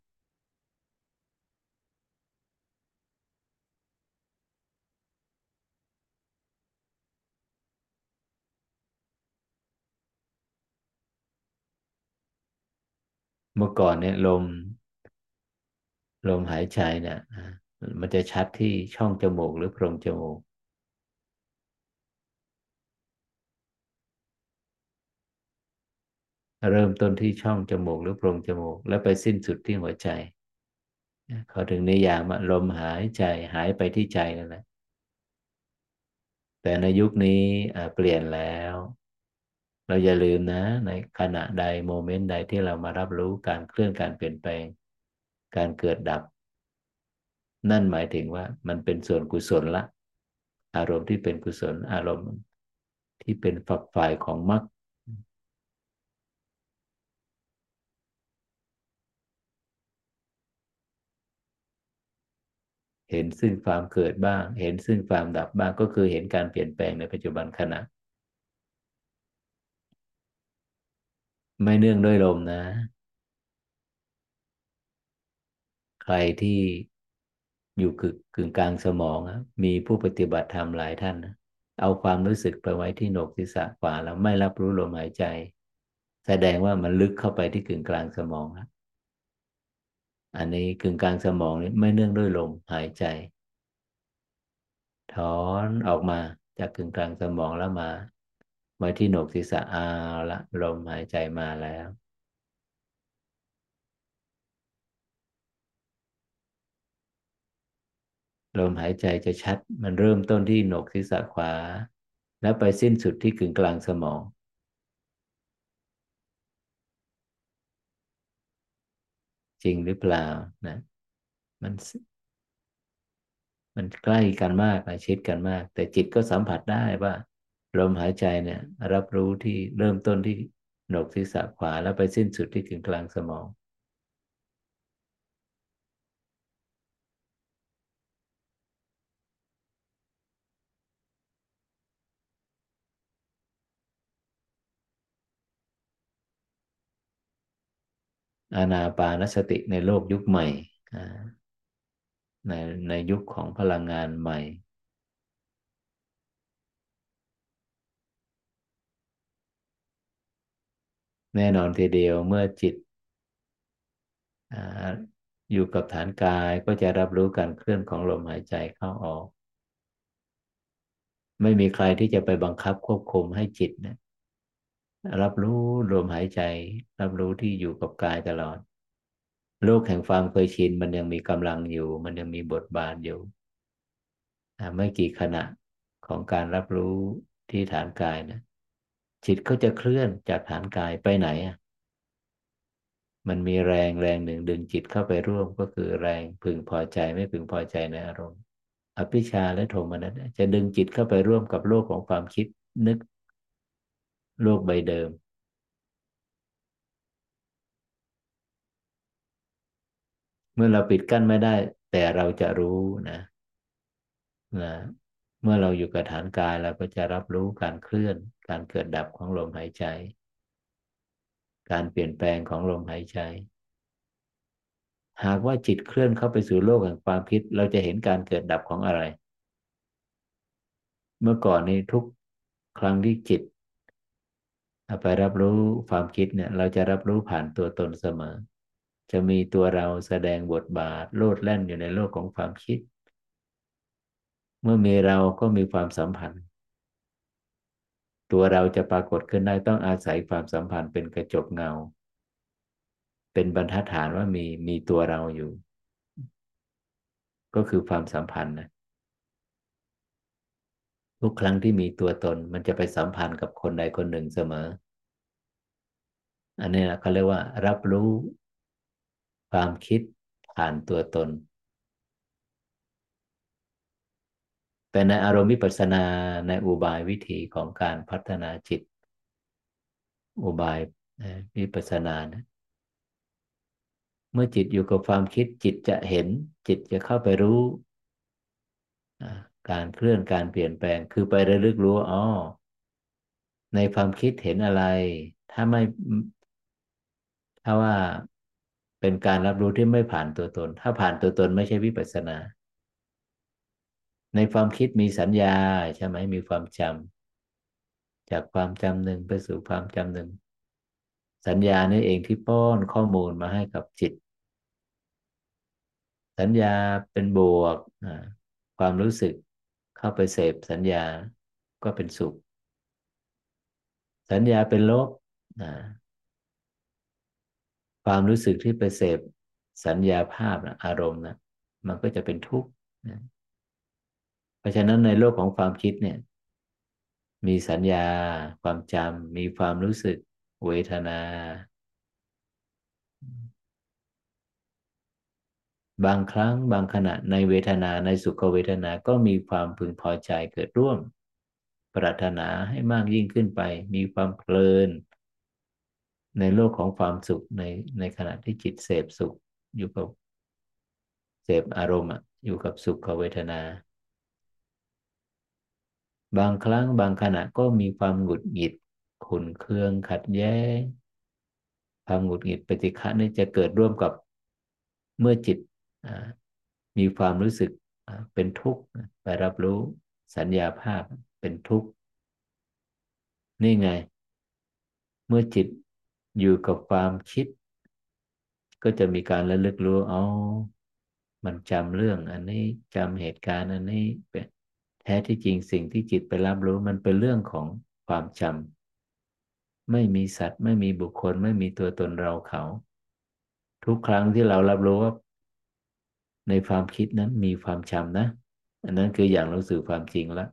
เมื่อก่อนเนี่ยลม ลมหายใจเนี่ยมันจะชัดที่ช่องจมูกหรือโพรงจมูก เริ่มต้นที่ช่องจมูกหรือโพรงจมูก แล้วไปสิ้นสุดที่หัวใจเขาถึงนิยามว่าลมหายใจหายไปที่ใจนั่นแหละแต่ในยุคนี้เปลี่ยนแล้ว เราอย่าลืมนะ ในขณะใดโมเมนต์ใดที่เรามารับรู้การเคลื่อนการเปลี่ยนแปลง การเกิดดับ นั่นหมายถึงว่ามันเป็นส่วนกุศลละ อารมณ์ที่เป็นกุศลอารมณ์ ที่เป็นฝักฝ่ายของมรรคเห็นซึ่งความเกิดบ้าง เห็นซึ่งความดับบ้างก็คือเห็นการเปลี่ยนแปลงในปัจจุบันขณะ ไม่เนื่องด้วยลมนะ ใครที่อยู่กึกกึ่งกลางสมองมีผู้ปฏิบัติธรรมหลายท่านนะเอาความรู้สึกไปไว้ที่โหนกศีรษะขวาแล้วไม่รับรู้ลมหายใจ แสดงว่ามันลึกเข้าไปที่กึ่งกลางสมองอันนี้กึ่งกลางสมองนี่ไม่เนื่องด้วยลมหายใจ ถอนออกมาจากกึ่งกลางสมองแล้วมา มาที่โหนกศีรษะอาละลมหายใจมาแล้ว ลมหายใจจะชัด มันเริ่มต้นที่โหนกศีรษะขวา แล้วไปสิ้นสุดที่กึ่งกลางสมอง จริงหรือเปล่านะ มันมันใกล้กันมากนะชิดกันมาก แต่จิตก็สัมผัสได้ว่า ลมหายใจเนี่ย รับรู้ที่เริ่มต้นที่โหนกศีรษะขวาแล้วไปสิ้นสุดที่กึ่งกลางสมองอานาปานสติในโลกยุคใหม่ ในในยุคของพลังงานใหม่ แน่นอนทีเดียวเมื่อจิตอยู่กับฐานกายก็จะรับรู้การเคลื่อนของลมหายใจเข้าออก ไม่มีใครที่จะไปบังคับควบคุมให้จิตนะรับรู้ลมหายใจ รับรู้ที่อยู่กับกายตลอด โลกแห่งความเคยชินมันยังมีกำลังอยู่ มันยังมีบทบาทอยู่ไม่กี่ขณะของการรับรู้ที่ฐานกายนะ จิตก็จะเคลื่อนจากฐานกายไปไหนอะมันมีแรงแรงหนึ่งดึงจิตเข้าไปร่วมก็คือแรงพึงพอใจไม่พึงพอใจในอารมณ์ อภิชาและโทมนัสจะดึงจิตเข้าไปร่วมกับโลกของความคิดนึก โลกใบเดิม เมื่อเราปิดกั้นไม่ได้ แต่เราจะรู้นะนะ เมื่อเราอยู่กับฐานกายเราก็จะรับรู้การเคลื่อน การเกิดดับของลมหายใจ การเปลี่ยนแปลงของลมหายใจ หากว่าจิตเคลื่อนเข้าไปสู่โลกแห่งความคิด เราจะเห็นการเกิดดับของอะไร เมื่อก่อนนี้ทุกครั้งที่จิตไปรับรู้ความคิดเนี่ย เราจะรับรู้ผ่านตัวตนเสมอ จะมีตัวเราแสดงบทบาท โลดแล่นอยู่ในโลกของความคิด เมื่อมีเราก็มีความสัมพันธ์ ตัวเราจะปรากฏขึ้นได้ต้องอาศัยความสัมพันธ์เป็นกระจกเงา เป็นบรรทัดฐานว่ามีมีตัวเราอยู่ ก็คือความสัมพันธ์นะทุกครั้งที่มีตัวตนมันจะไปสัมพันธ์กับคนใดคนหนึ่งเสมอ อันนี้นะเขาเรียกว่า รับรู้ความคิดผ่านตัวตน แต่ในอารมณ์วิปัสสนาในอุบายวิธีของการพัฒนาจิต อุบายวิปัสสนานะเมื่อจิตอยู่กับความคิดจิตจะเห็น จิตจะเข้าไปรู้ การเคลื่อนการเปลี่ยนแปลงคือไประลึกรู้อ๋อในความคิดเห็นอะไร ถ้าไม่ถ้าว่าเป็นการรับรู้ที่ไม่ผ่านตัวตน ถ้าผ่านตัวตนไม่ใช่วิปัสสนา ในความคิดมีสัญญาใช่ไหมมีความจำจากความจำหนึ่งไปสู่ความจำหนึ่ง สัญญานี่เองที่ป้อนข้อมูลมาให้กับจิต สัญญาเป็นบวก ความรู้สึกเข้าไปเสพสัญญาก็เป็นสุข สัญญาเป็นลบความรู้สึกที่ไปเสพสัญญาภาพอารมณ์นะมันก็จะเป็นทุกข์ เพราะฉะนั้นในโลกของความคิดเนี่ย มีสัญญา ความจำมีความรู้สึก เวทนา บางครั้งบางขณะในเวทนาในสุขเวทนาก็มีความพึงพอใจเกิดร่วม ปรารถนาให้มากยิ่งขึ้นไป มีความเพลิน ในโลกของความสุขในในขณะที่จิตเสพสุขอยู่กับเสพอารมณ์อยู่กับสุขเวทนา บางครั้งบางขณะก็มีความหงุดหงิดขุนเคืองขัดแย้งความหงุดหงิดปฏิฆะนี่จะเกิดร่วมกับเมื่อจิตมีความรู้สึกเป็นทุกข์ไปรับรู้สัญญาภาพเป็นทุกข์ นี่ไง เมื่อจิตอยู่กับความคิด ก็จะมีการระลึกรู้เอ๋อมันจำเรื่องอันนี้จำเหตุการณ์อันนี้เป็น แท้ที่จริงสิ่งที่จิตไปรับรู้มันเป็นเรื่องของความจำไม่มีสัตว์ ไม่มีบุคคล ไม่มีตัวตนเราเขา ทุกครั้งที่เรารับรู้ว่า ในความคิดนั้นมีความจำนะ อันนั้นคืออย่างรู้สึกความจริงล้ว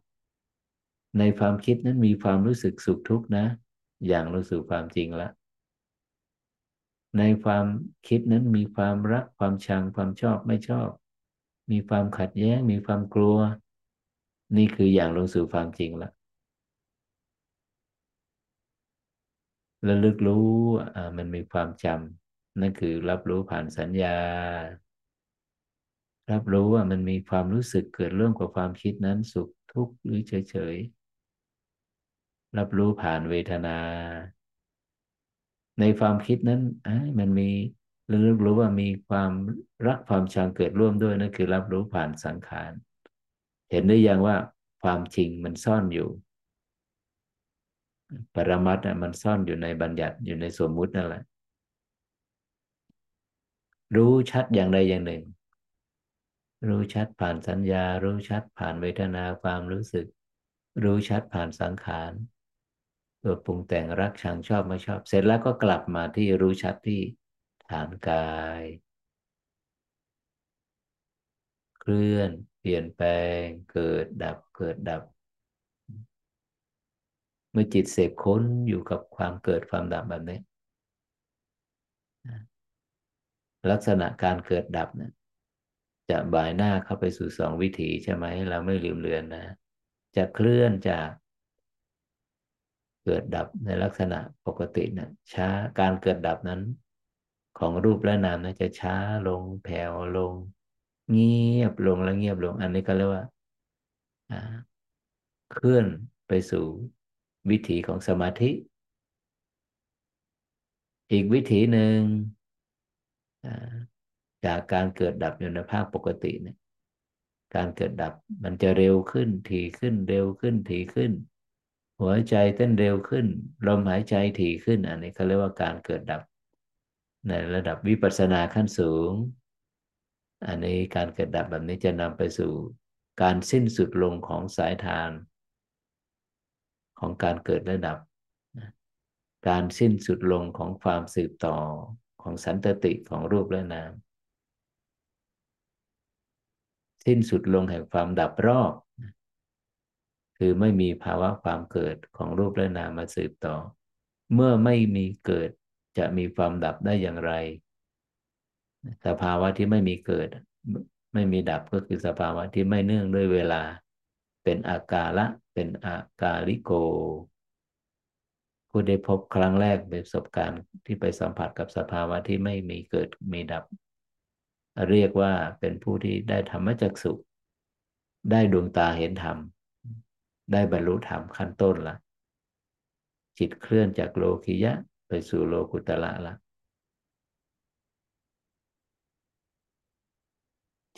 ในความคิดนั้นมีความรู้สึกสุขทุกข์นะ อย่างรู้สึกความจริงล้วในความคิดนั้นมีความรักความชังความชอบไม่ชอบ มีความขัดแย้ง มีความกลัว นี่คืออย่างลงสู่ความจริงละระลึกรู้อ่ามันมีความจำนั่นคือรับรู้ผ่านสัญญา รับรู้ว่ามันมีความรู้สึกเกิดเรื่องกับความคิดนั้นสุขทุกข์หรือเฉยๆรับรู้ผ่านเวทนา ในความคิดนั้นมันมีระลึกรู้ว่ามีความรักความชังเกิดร่วมด้วยนั่นคือรับรู้ผ่านสังขาร เห็นได้ยังว่าความจริงมันซ่อนอยู่ ปรมัตถ์มันซ่อนอยู่ในบัญญัติอยู่ในสมมุตินั่นแหละ รู้ชัดอย่างใดอย่างหนึ่ง รู้ชัดผ่านสัญญา รู้ชัดผ่านเวทนาความรู้สึก รู้ชัดผ่านสังขารตัวปรุงแต่งรักชังชอบไม่ชอบ เสร็จแล้วก็กลับมาที่รู้ชัดที่ฐานกาย เคลื่อน เปลี่ยนแปลงเกิดดับเกิดดับ เมื่อจิตเสพค้นอยู่กับความเกิดความดับแบบนี้ลักษณะการเกิดดับเนะจะบ่ายหน้าเข้าไปสู่สองวิถีใช่ไหมเราไม่ลืมเลือนนะ จะเคลื่อนจาก เกิดดับในลักษณะปกตินะช้าการเกิดดับนั้น ของรูปและนามนะจะช้าลงแผ่วลง เงียบลงแล้วเงียบลง อันนี้ก็เรียกว่าเคลื่อนไปสู่วิถีของสมาธิ อีกวิถีหนึ่งจากการเกิดดับอยู่ในภาคปกติเนี่ยการเกิดดับมันจะเร็วขึ้นถี่ขึ้นเร็วขึ้นถี่ขึ้น หัวใจเต้นเร็วขึ้นลมหายใจถี่ขึ้น อันนี้เขาเรียกว่าการเกิดดับ ในระดับวิปัสสนาขั้นสูง อันนี้การเกิดดับแบบนี้จะนำไปสู่การสิ้นสุดลงของสายทาน ของการเกิดระดับ การสิ้นสุดลงของความสืบต่อของสันตติของรูปและนาม สิ้นสุดลงแห่งความดับรอบ คือไม่มีภาวะความเกิดของรูปและนามมาสืบต่อ เมื่อไม่มีเกิดจะมีความดับได้อย่างไร สภาวะที่ไม่มีเกิด ไม่มีดับก็คือสภาวะที่ไม่เนื่องด้วยเวลา เป็นอากาละเป็นอากาลิโก ผู้ได้พบครั้งแรกเป็นประสบการณ์ที่ไปสัมผัสกับสภาวะที่ไม่มีเกิดมีดับ เรียกว่าเป็นผู้ที่ได้ธรรมจักสุได้ดวงตาเห็นธรรม ได้บรรลุธรรมขั้นต้นละจิตเคลื่อนจากโลคิยะไปสู่โลกุตละละ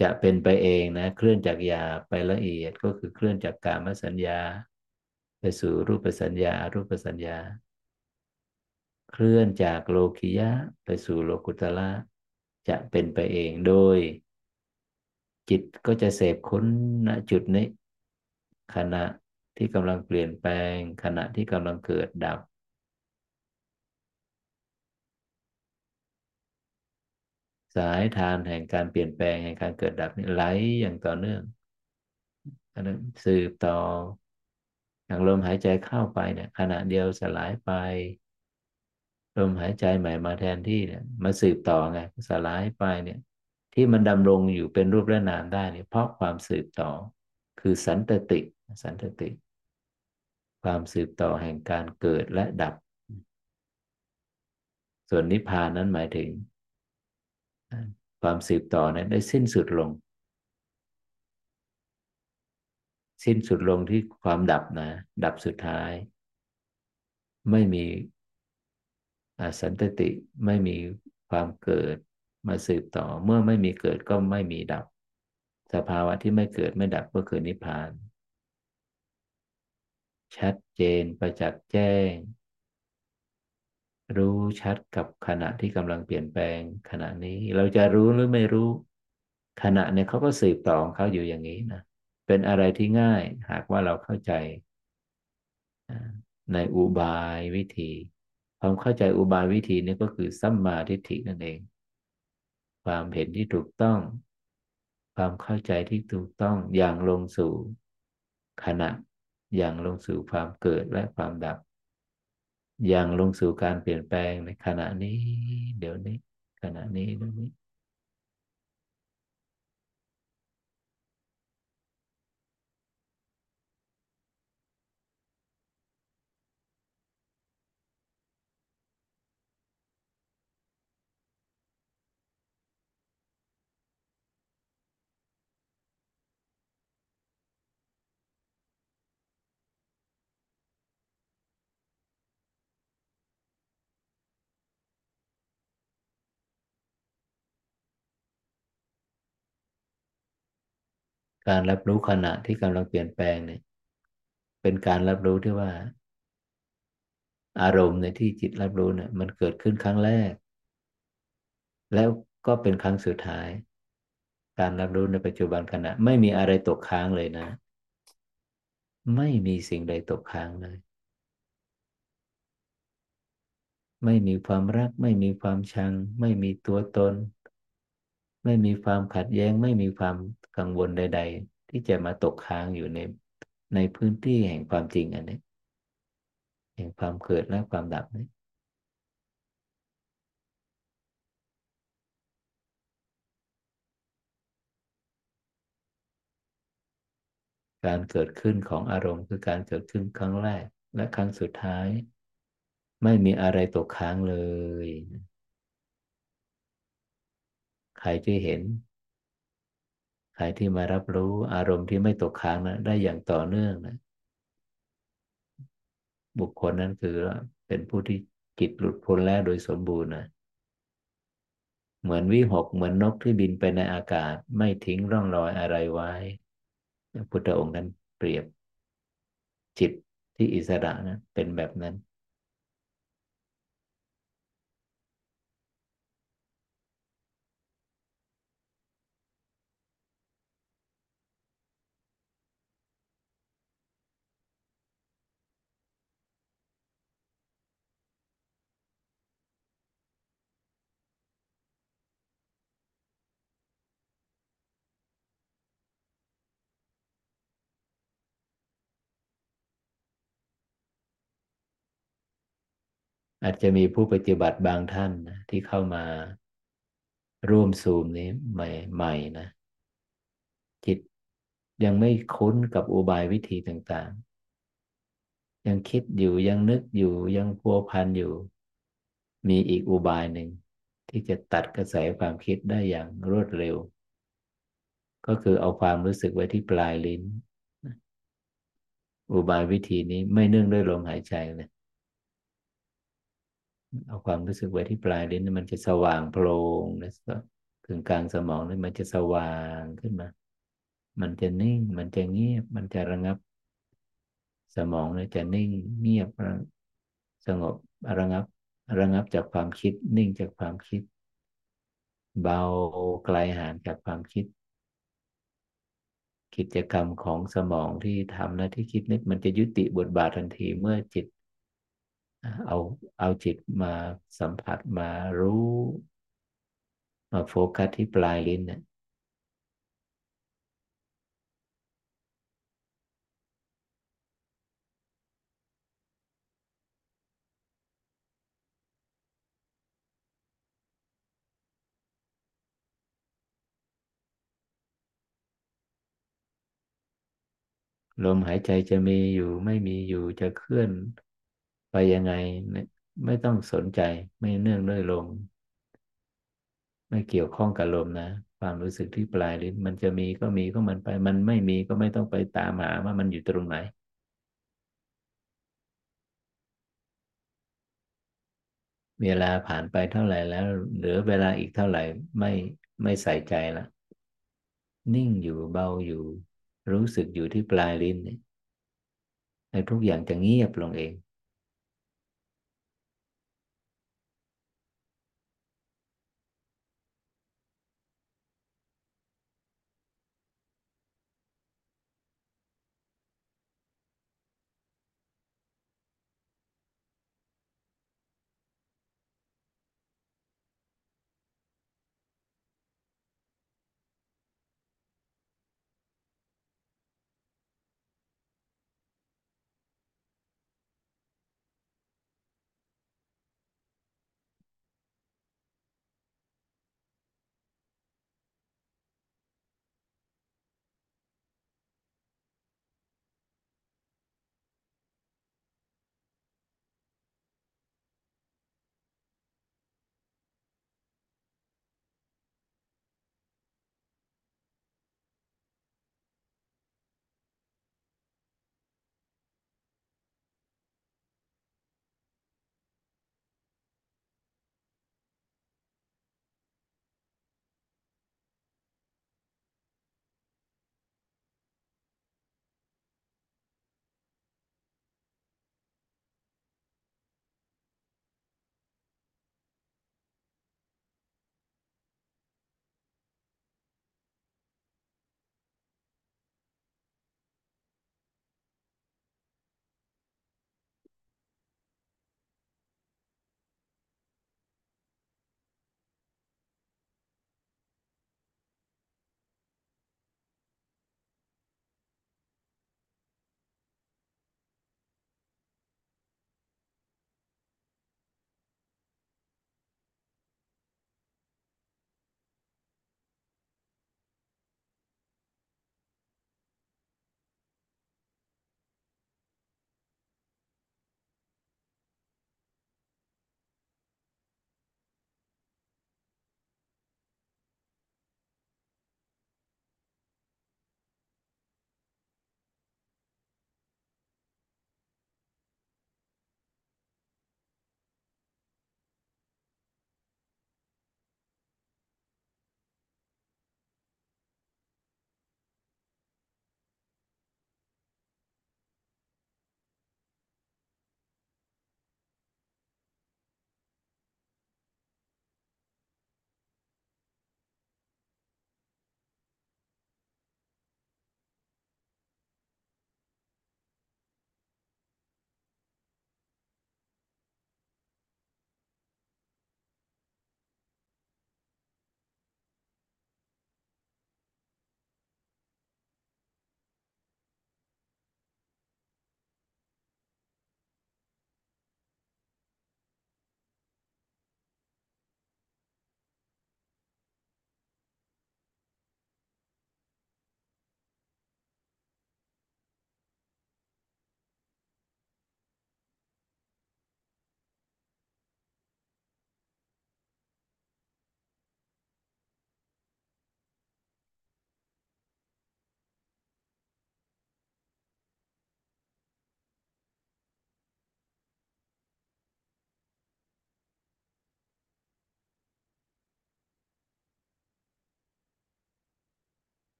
จะเป็นไปเองนะ เคลื่อนจากยาไปละเอียดก็คือเคลื่อนจากกามสัญญา ไปสู่รูปสัญญารูปสัญญา เคลื่อนจากโลคิยะไปสู่โลกุตละจะเป็นไปเองโดย จิตก็จะเสพค้นณจุดนี้ ขณะที่กำลังเปลี่ยนแปลง ขณะที่กำลังเกิดดับ สายทานแห่งการเปลี่ยนแปลงแห่งการเกิดดับนี่ไหลอย่างต่อเนื่องอันนั้นสืบต่ออย่างลมหายใจเข้าไปเนี่ย ขณะเดียวสลายไป ลมหายใจใหม่มาแทนที่เนี่ยมาสืบต่อไงสลายไปเนี่ย ที่มันดำรงอยู่เป็นรูปและนามได้เนี่ยเพราะความสืบต่อ คือสันตติ สันตติ ความสืบต่อแห่งการเกิดและดับ ส่วนนิพพานนั้นหมายถึง ความสืบต่อนั้นได้สิ้นสุดลง สิ้นสุดลงที่ความดับนะ ดับสุดท้าย ไม่มีสันตติไม่มีความเกิดมาสืบต่อ เมื่อไม่มีเกิดก็ไม่มีดับ สภาวะที่ไม่เกิดไม่ดับก็คือนิพพาน ชัดเจนประจักษ์แจ้ง รู้ชัดกับขณะที่กำลังเปลี่ยนแปลงขณะนี้ เราจะรู้หรือไม่รู้ ขณะเนี่ยเขาก็สืบต่อของเขาอยู่อย่างนี้นะเป็นอะไรที่ง่ายหากว่าเราเข้าใจในอุบายวิธีความเข้าใจอุบายวิธีนี้ก็คือสัมมาทิฏฐินั่นเอง ความเห็นที่ถูกต้อง ความเข้าใจที่ถูกต้องอย่างลงสู่ขณะอย่างลงสู่ความเกิดและความดับ อย่างลงสู่การเปลี่ยนแปลงในขณะนี้ เดี๋ยวนี้ ขณะนี้เดี๋ยวนี้ การรับรู้ขณะที่กำลังเปลี่ยนแปลงเนี่ย เป็นการรับรู้ที่ว่า อารมณ์ในที่จิตรับรู้เนี่ย มันเกิดขึ้นครั้งแรก แล้วก็เป็นครั้งสุดท้าย การรับรู้ในปัจจุบันขณะ ไม่มีอะไรตกค้างเลยนะ ไม่มีสิ่งใดตกค้างเลย ไม่มีความรัก ไม่มีความชัง ไม่มีตัวตน ไม่มีความขัดแย้ง ไม่มีความ กังวลใด ๆ ที่จะมาตกค้างอยู่ในในพื้นที่แห่งความจริงอันนี้ แห่งความเกิดและความดับนี้การเกิดขึ้นของอารมณ์คือการเกิดขึ้นครั้งแรกและครั้งสุดท้าย ไม่มีอะไรตกค้างเลย ใครที่เห็น รที่มารับรู้อารมณ์ที่ไม่ตกค้างนะได้อย่างต่อเนื่องนะ บุคคลนั้นคือเป็นผู้ที่จิตหลุดพ้นแล้วโดยสมบูรณ์นะเหมือนวิหกเหมือนนกที่บินไปในอากาศ ไม่ทิ้งร่องรอยอะไรไว้พุทธองค์นั้นเปรียบ จิตที่อิสระนะเป็นแบบนั้น อาจจะมีผู้ปฏิบัติบางท่านนะที่เข้ามาร่วมซูมนี้ใหม่ใหม่นะ จิตยังไม่คุ้นกับอุบายวิธีต่างๆ ยังคิดอยู่ยังนึกอยู่ยังพัวพันอยู่ มีอีกอุบายหนึ่ง ที่จะตัดกระแสความคิดได้อย่างรวดเร็ว ก็คือเอาความรู้สึกไว้ที่ปลายลิ้น อุบายวิธีนี้ไม่เนื่องด้วยลมหายใจเลย เอาความรู้สึกไว้ที่ปลายลิ้นมันจะสว่างโปร่งนะถึงกลางสมองนี่มันจะสว่างขึ้นมา มันจะนิ่ง มันจะเงียบ มันจะระงับ สมองเนี่ยจะนิ่งเงียบสงบระงับระงับจากความคิด นิ่งจากความคิด เบาไกลห่างจากความคิด กิจกรรมของสมองที่ทำหน้าที่คิดนึกมันจะยุติบทบาททันทีเมื่อจิต เอาเอาจิตมาสัมผัสมารู้ มาโฟกัสที่ปลายลิ้นเนี่ยลมหายใจจะมีอยู่ไม่มีอยู่จะเคลื่อน ไปยังไงไม่ต้องสนใจ ไม่เนื่องด้วยลม ไม่เกี่ยวข้องกับลมนะ ความรู้สึกที่ปลายลิ้นมันจะมีก็มีก็มันไป มันไม่มีก็ไม่ต้องไปตามหาว่ามันอยู่ตรงไหนเวลาผ่านไปเท่าไหร่แล้ว เหลือเวลาอีกเท่าไหร่ไม่ไม่ใส่ใจละนิ่งอยู่เบาอยู่ รู้สึกอยู่ที่ปลายลิ้นเนี่ยทุกอย่างจะเงียบลงเอง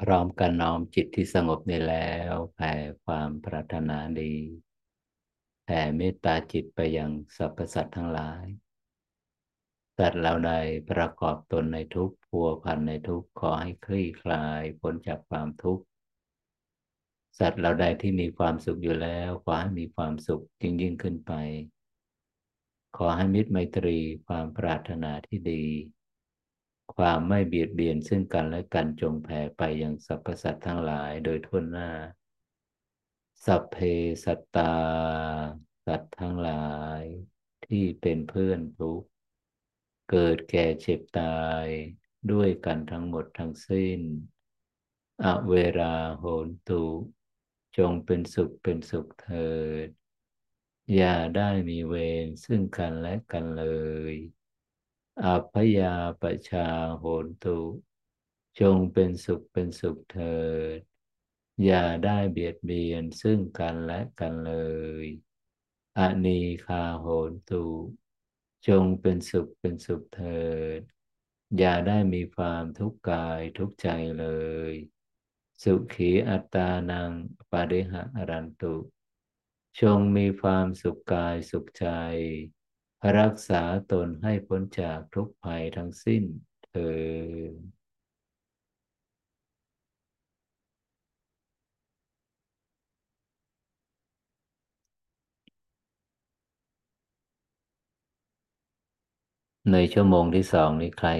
พร้อมกันน้อมจิตที่สงบนี้แล้วแผ่ความปรารถนาดีแผ่เมตตาจิตไปยังสรรพสัตว์ทั้งหลายสัตว์เราใดประกอบตนในทุกข์พัวพันในทุกข์ขอให้คลี่คลายพ้นจากความทุกข์สัตว์เราใดที่มีความสุขอยู่แล้วขอให้มีความสุขยิ่งยิ่งขึ้นไป ขอให้มิตรไมตรีความปรารถนาที่ดี ความไม่เบียดเบียนซึ่งกันและกันจงแผ่ไปยังสรรพสัตว์ทั้งหลายโดยทั่วหน้า สัพเพสัตตา สัตว์ทั้งหลายที่เป็นเพื่อนทุกเกิดแก่เจ็บตายด้วยกันทั้งหมดทั้งสิ้น อเวราโหนตุ จงเป็นสุขเป็นสุขเถิด อย่าได้มีเวรซึ่งกันและกันเลย อัพยาปชาโหนตุ จงเป็นสุขเป็นสุขเถิด อย่าได้เบียดเบียนซึ่งกันและกันเลย อนีคาโหนตุ จงเป็นสุขเป็นสุขเถิด อย่าได้มีความทุกข์กายทุกใจเลย สุขีอัตานังปาริหะรันตุ จงมีความสุขกายสุขใจ รักษาตนให้พ้นจากทุกภัยทั้งสิ้นเธอในชั่วโมงที่สองนี้ใคร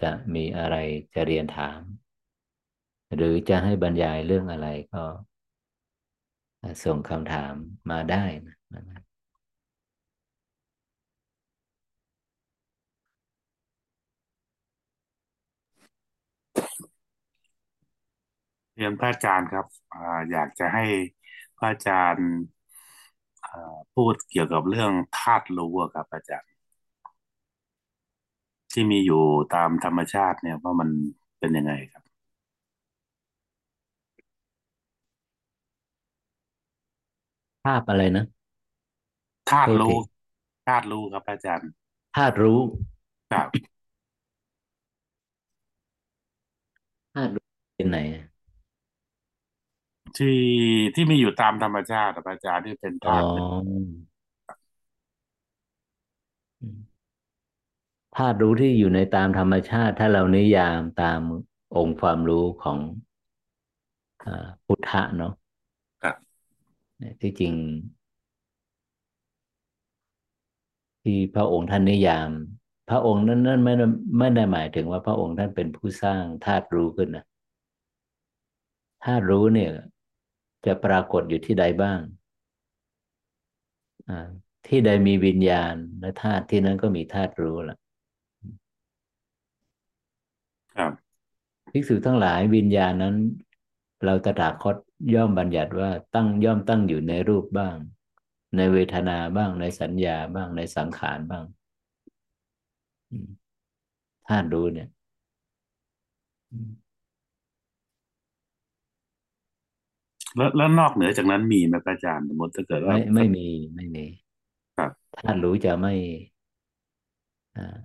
จะมีอะไรจะเรียนถาม หรือจะให้บรรยายเรื่องอะไรก็ ส่งคำถามมาได้นะเรียนพระอาจารย์ครับออยากจะให้พระอาจารย์พูดเกี่ยวกับเรื่องธาตุรู้ครับ อาจารย์ ที่มีอยู่ตามธรรมชาติเนี่ยว่ามันเป็นยังไงครับ ภาพอะไรนะธาตุรู้ธาตุรู้ครับ อาจารย์ธาตุรู้ครับธาตุรู้เป็นไหน ที่ที่มีอยู่ตามธรรมชาติอาจารย์ที่เป็นธาตุธาตุรู้ที่อยู่ในตามธรรมชาติ ถ้าเรานิยามตามองค์ความรู้ของพุทธะเนาะที่จริงที่พระองค์ท่านนิยาม พระองค์นั้นนั้นไม่ไม่ได้หมายถึงว่าพระองค์ท่านเป็นผู้สร้างธาตุรู้ขึ้นนะธาตุรู้เนี่ย จะปรากฏอยู่ที่ใดบ้าง ที่ใดมีวิญญาณและธาตุที่นั้นก็มีธาตุรู้ละครับภิกษุทั้งหลายวิญญาณนั้น เราตถาคตย่อมบัญญัติว่าตั้งย่อมตั้งอยู่ในรูปบ้าง ในเวทนาบ้างในสัญญาบ้างในสังขารบ้างธาตุรู้เนี่ย แล้วแล้วนอกเหนือจากนั้นมีไหมอาจารย์สมมติถ้าเกิดว่าไม่ไม่มีไม่มีครับถ้ารู้จะไม่อ่า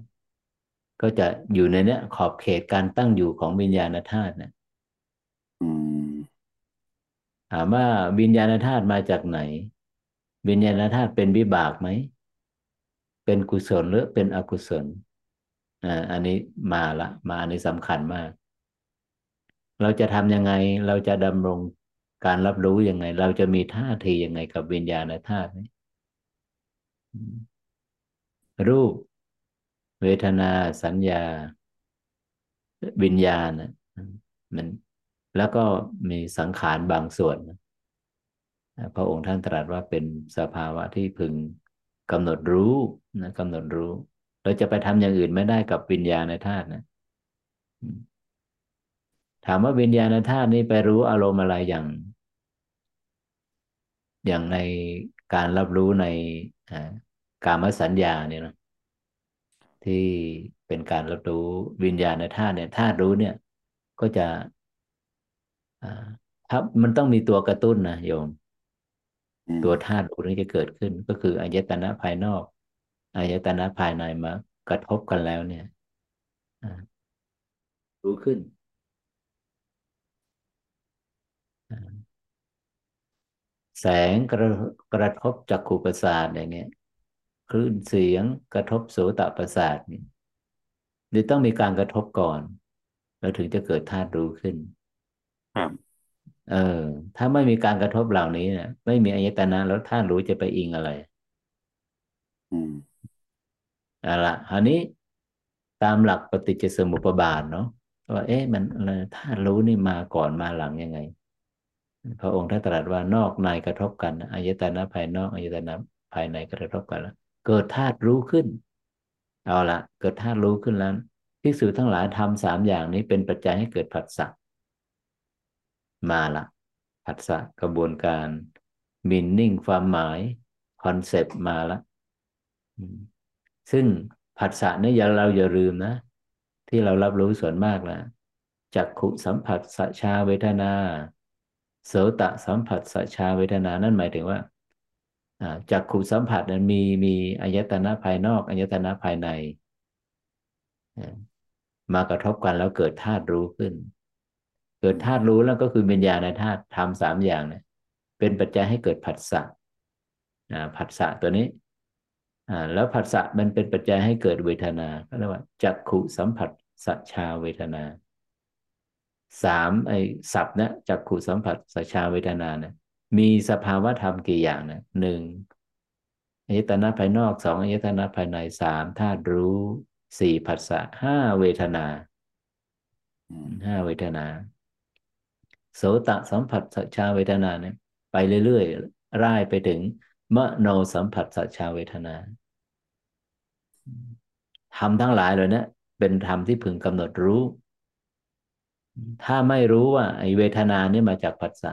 ก็จะอยู่ในเนี้ย ขอบเขตการตั้งอยู่ของวิญญาณธาตุเนี่ยถามว่าวิญญาณธาตุมาจากไหน วิญญาณธาตุเป็นวิบากไหม เป็นกุศลหรือเป็นอกุศลอ่าอันนี้มาละ มาอันนี้สำคัญมาก เราจะทำยังไงเราจะดำรง การรับรู้ยังไง เราจะมีท่าทียังไงกับวิญญาณธาตุนี้รูป เวทนาสัญญา วิญญาณมันแล้วก็มีสังขารบางส่วน พระองค์ท่านตรัสว่าเป็นสภาวะที่พึงกำหนดรู้นะกำหนดรู้ เราจะไปทำอย่างอื่นไม่ได้กับวิญญาณธาตุนะถามว่าวิญญาณธาตุนี้ไปรู้อารมณ์อะไรอย่าง อย่างในการรับรู้ในกามสัญญาเนี่ยนะที่เป็นการรับรู้วิญญาณธาตุเนี่ยธาตุรู้เนี่ย ก็จะถ้ามันต้องมีตัวกระตุ้นนะโยม ตัวธาตุรู้นี้จะเกิดขึ้น ก็คืออายตนะภายนอกอายตนะภายในมากระทบกันแล้วเนี่ยรู้ขึ้น แสงกระกระทบจักขุประสาทอย่างเงี้ยคลื่นเสียงกระทบโสตประสาทนี่เดี๋ยวต้องมีการกระทบก่อนแล้วถึงจะเกิดธาตุรู้ขึ้นครับเออ ถ้าไม่มีการกระทบเหล่านี้เนี่ยไม่มีอายตนะแล้วธาตุรู้จะไปอิงอะไร อืมเอาละคราวนี้ตามหลักปฏิจจสมุปบาทเนาะว่าเอ๊ะมันอะไรธาตุรู้นี่มาก่อนมาหลังยังไง พระองค์ท่านตรัสว่านอกในกระทบกันอายตนะภายนอกอายตนะภายในกระทบกันแล้วเกิดธาตุรู้ขึ้น เอาละเกิดธาตุรู้ขึ้นแล้วภิกษุทั้งหลายทำสามอย่างนี้เป็นปัจจัยให้เกิดผัสสะมาละผัสสะกระบวนการมินนิ่งความหมายคอนเซปต์มาละซึ่งผัสสะนี่ยอย่าเราอย่าลืมนะ ที่เรารับรู้ส่วนมากนะจักขุสัมผัสสชาเวทนา โสตะสัมผัสสชาเวทนา นั่นหมายถึงว่าอ่าจักขุสัมผัสนั้นมีมีอายตนะภายนอกอายตนะภายใน มากระทบกันแล้วเกิดธาตุรู้ขึ้น เกิดธาตุรู้แล้วก็คือวิญญาณในธาตุทำสามอย่างเนี่ยเป็นปัจจัยให้เกิดผัสสะผัสสะตัวนี้แล้วผัสสะมันเป็นปัจจัยให้เกิดเวทนาก็เรียกว่าจักขุสัมผัสสชาเวทนา สามไอ้ศัพท์เนี่ยจักขุสัมผัสสชาเวทนาเนี่ยมีสภาวะธรรมกี่อย่างเนี่ยหนึ่งอายตนะภายนอกสองอายตนะภายในสามธาตุรู้สี่ผัสสะห้าเวทนาอืมห้าเวทนา โสตสัมผัสสัจชาเวทนาเนี่ยไปเรื่อยๆร่ายไปถึงมโนสัมผัสสัจชาเวทนาธรรมทั้งหลายเลยเนี่ยเป็นธรรมที่พึงกำหนดรู้ ถ้าไม่รู้ว่า ไอเวทนาเนี่ยมาจากผัสสะ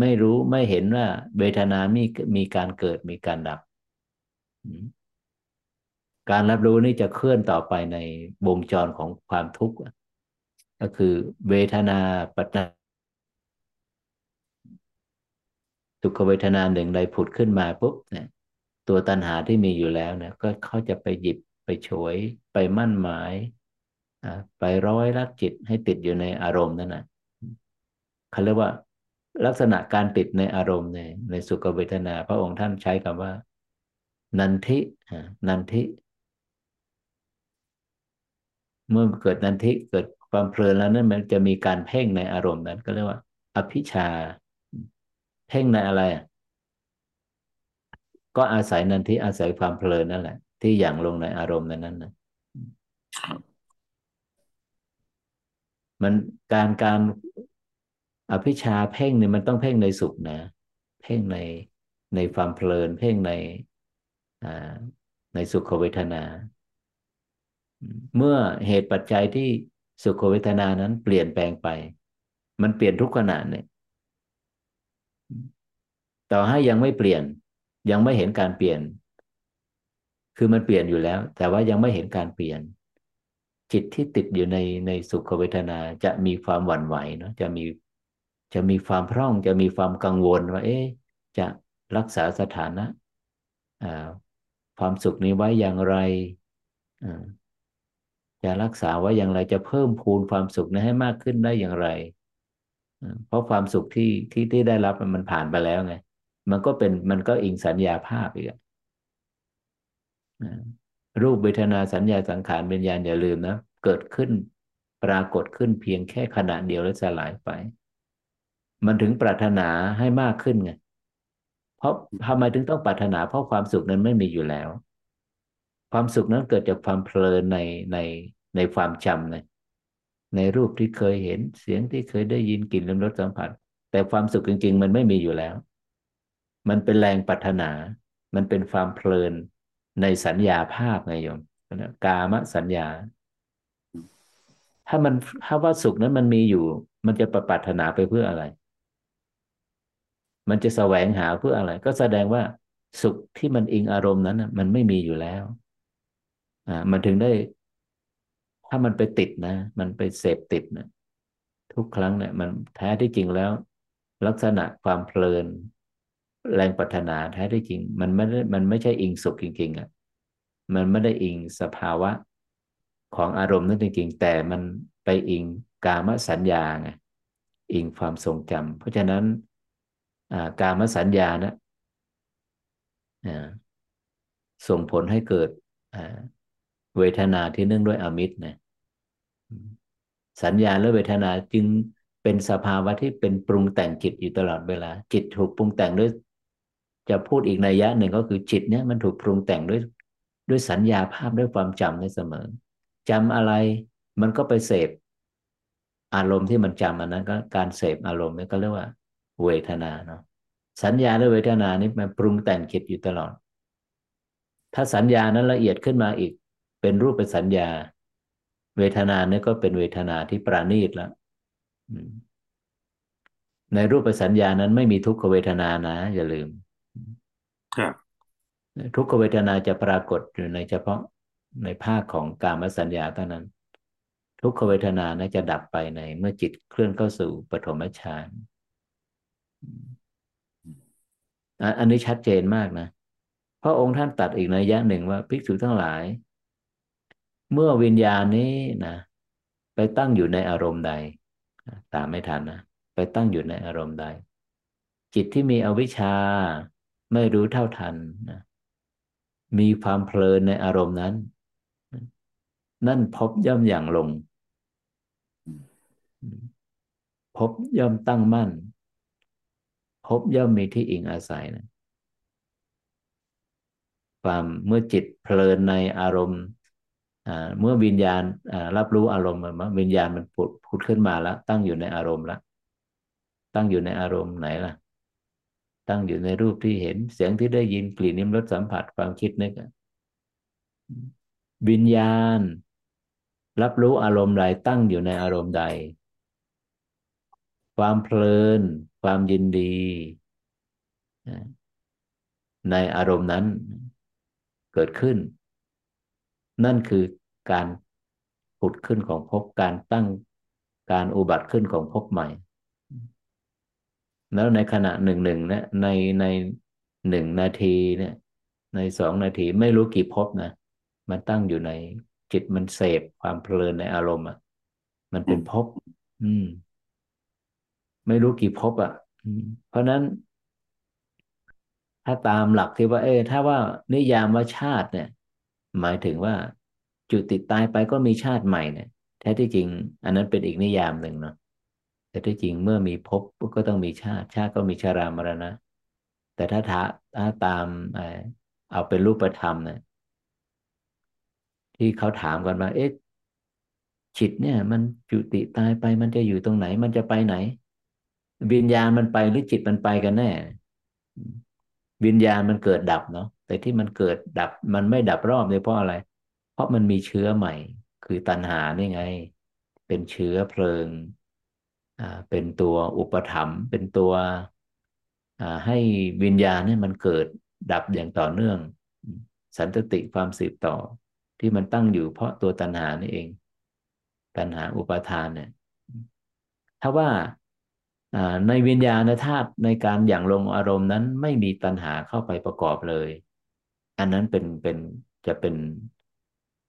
ไม่รู้ไม่เห็นว่า เวทนามีมีการเกิดมีการดับ การรับรู้นี่จะเคลื่อนต่อไปในวงจรของความทุกข์ก็คือ เวทนาปัจจัยทุกขเวทนาหนึ่งใดผุดขึ้นมาปุ๊บเนี่ยตัวตัณหาที่มีอยู่แล้วเนี่ยก็เขาจะไปหยิบไปฉวยไปมั่นหมาย ไปร้อยรัดจิตให้ติดอยู่ในอารมณ์นั่นนะเขาเรียกว่า ลักษณะการติดในอารมณ์ในในสุขเวทนา พระองค์ท่านใช้คำว่า นันทินันทิเมื่อเกิดนันทิเกิดความเพลินแล้วนั่นมันจะมีการเพ่งในอารมณ์นั้น ก็เรียกว่า อภิชา เพ่งในอะไร ก็อาศัยนันทิอาศัยความเพลินนั่นแหละ ที่อย่างลงในอารมณ์นั้นนั้นนะ มันการการอภิชาเพ่งเนี่ยมันต้องเพ่งในสุขนะ เพ่งในในความเพลิน เพ่งในในสุขเวทนา เมื่อเหตุปัจจัยที่สุขเวทนานั้นเปลี่ยนแปลงไป มันเปลี่ยนทุกขณะเนี่ย ต่อให้ยังไม่เปลี่ยน ยังไม่เห็นการเปลี่ยน คือมันเปลี่ยนอยู่แล้ว แต่ว่ายังไม่เห็นการเปลี่ยน จิตที่ติดอยู่ในในสุขเวทนาจะมีความหวั่นไหวเนาะจะมีจะมีความพร่องจะมีความกังวลว่า เอ๊ะจะรักษาสถานะความสุขนี้ไว้อย่างไรจะรักษาไว้อย่างไรจะเพิ่มพูนความสุขนี้ให้มากขึ้นได้อย่างไรเพราะความสุขที่ที่ที่ได้รับมันผ่านไปแล้วไง มันก็เป็นมันก็อิงสัญญาภาพอีก รูปเวทนาสัญญาสังขารวิญญาณอย่าลืมนะ เกิดขึ้นปรากฏขึ้นเพียงแค่ขณะเดียวแล้วสลายไป มันถึงปรารถนาให้มากขึ้นไงเพราะทำไมถึงต้องปรารถนาเพราะความสุขนั้นไม่มีอยู่แล้ว ความสุขนั้นเกิดจากความเพลินในในในความจำในในรูปที่เคยเห็นเสียงที่เคยได้ยินกลิ่นลิ้มรสสัมผัส แต่ความสุขจริง ๆ มันไม่มีอยู่แล้ว มันเป็นแรงปรารถนา มันเป็นความเพลิน ในสัญญาภาพไงโยมกามสัญญา ถ้ามันถ้าว่าสุขนั้นมันมีอยู่ มันจะประปรารถนาไปเพื่ออะไร มันจะแสวงหาเพื่ออะไร ก็แสดงว่าสุขที่มันอิงอารมณ์นั้นมันไม่มีอยู่แล้ว อ่า มันถึงได้ ถ้ามันไปติดนะ มันไปเสพติดนะทุกครั้งเนี่ย มันแท้ที่จริงแล้ว ลักษณะความเพลิน แรงปรารถนาแท้ที่จริง มันไม่ได้มันไม่ใช่อิงสุขจริงๆอะมันไม่ได้อิงสภาวะของอารมณ์นั่นจริงๆแต่มันไปอิงกามสัญญาไงอิงความทรงจำเพราะฉะนั้นกามสัญญานะอ่าส่งผลให้เกิดเวทนาที่เนื่องด้วยอมิตรนะสัญญาและเวทนาจึงเป็นสภาวะที่เป็นปรุงแต่งจิตอยู่ตลอดเวลา จิตถูกปรุงแต่งด้วย จะพูดอีกในยะหนึ่งก็คือจิตเนี่ยมันถูกปรุงแต่งด้วยด้วยสัญญาภาพด้วยความจำในเสมอจำอะไรมันก็ไปเสพ อารมณ์ที่มันจำอันนั้นก็การเสพอารมณ์นี่ก็เรียกว่า เวทนาเนาะสัญญาและเวทนานี่มันปรุงแต่งจิตอยู่ตลอด ถ้าสัญญานั้นละเอียดขึ้นมาอีก เป็นรูปเป็นสัญญา เวทนาเนี่ยก็เป็นเวทนาที่ประณีตแล้วในรูปสัญญานั้นไม่มีทุกขเวทนานะ อย่าลืม ครับทุกขเวทนาจะปรากฏอยู่ในเฉพาะในภาคของกามสัญญาเท่านั้น ทุกขเวทนานะจะดับไปในเมื่อจิตเคลื่อนเข้าสู่ปฐมฌานอันนี้ชัดเจนมากนะเพราะองค์ท่านตัดอีกในยะหนึ่งว่าภิกษุทั้งหลาย เมื่อวิญญาณนี้นะไปตั้งอยู่ในอารมณ์ใด ตามไม่ทันนะไปตั้งอยู่ในอารมณ์ใด จิตที่มีอวิชชา ไม่รู้เท่าทันนะมีความเพลินในอารมณ์นั้น นั่นพบย่อมอย่างลง พบย่อมตั้งมั่น พบย่อมมีที่อิงอาศัยนะความเมื่อจิตเพลินในอารมณ์เมื่อวิญญาณรับรู้อารมณ์มันวิญญาณมันผุดผุดขึ้นมาแล้ว ตั้งอยู่ในอารมณ์แล้วตั้งอยู่ในอารมณ์ไหนล่ะ ตั้งอยู่ในรูปที่เห็น เสียงที่ได้ยินกลิ่นนิ้มรสสัมผัสความคิดนึกวิญญาณ รับรู้อารมณ์ใดตั้งอยู่ในอารมณ์ใด ความเพลิน ความยินดี ในอารมณ์นั้นเกิดขึ้น นั่นคือการผุดขึ้นของภพการตั้งการอุบัติขึ้นของภพใหม่ แล้วในขณะหนึ่งหนึ่งเนี่ยในในหนึ่งนาทีเนี่ย ในสองนาทีไม่รู้กี่ภพนะมันตั้งอยู่ในจิตมันเสพความเพลินในอารมณ์อะ มันเป็นภพอืม ไม่รู้กี่ภพอะเพราะนั้น ถ้าตามหลักที่ว่า เออถ้าว่านิยามว่าชาติเนี่ย หมายถึงว่าจุดติดตายไปก็มีชาติใหม่เนี่ยแท้ที่จริง อันนั้นเป็นอีกนิยามหนึ่งเนาะ แต่ที่จริงเมื่อมีภพก็ต้องมีชาติ ชาติก็มีชรามรณะ แต่ถ้าถ้าตามเอาเป็นรูปธรรมเนี่ยที่เขาถามกันว่าเอ๊ะจิตเนี่ย มันจุติตายไปมันจะอยู่ตรงไหน มันจะไปไหน วิญญาณมันไปหรือจิตมันไปกันแน่ วิญญาณมันเกิดดับเนาะแต่ที่มันเกิดดับ มันไม่ดับรอบเลยเพราะอะไร เพราะมันมีเชื้อใหม่ คือตัณหานี่ไง เป็นเชื้อเพลิง เป็นตัวอุปถัมภ์เป็นตัวให้วิญญาณเนี่ยมันเกิดดับอย่างต่อเนื่อง สันตติความสืบต่อที่มันตั้งอยู่เพราะตัวตัณหานี่เอง ตัณหาอุปทานเนี่ยถ้าว่าในวิญญาณธาตุในการอย่างลงอารมณ์นั้นไม่มีตัณหาเข้าไปประกอบเลย อันนั้นเป็นเป็นจะเป็น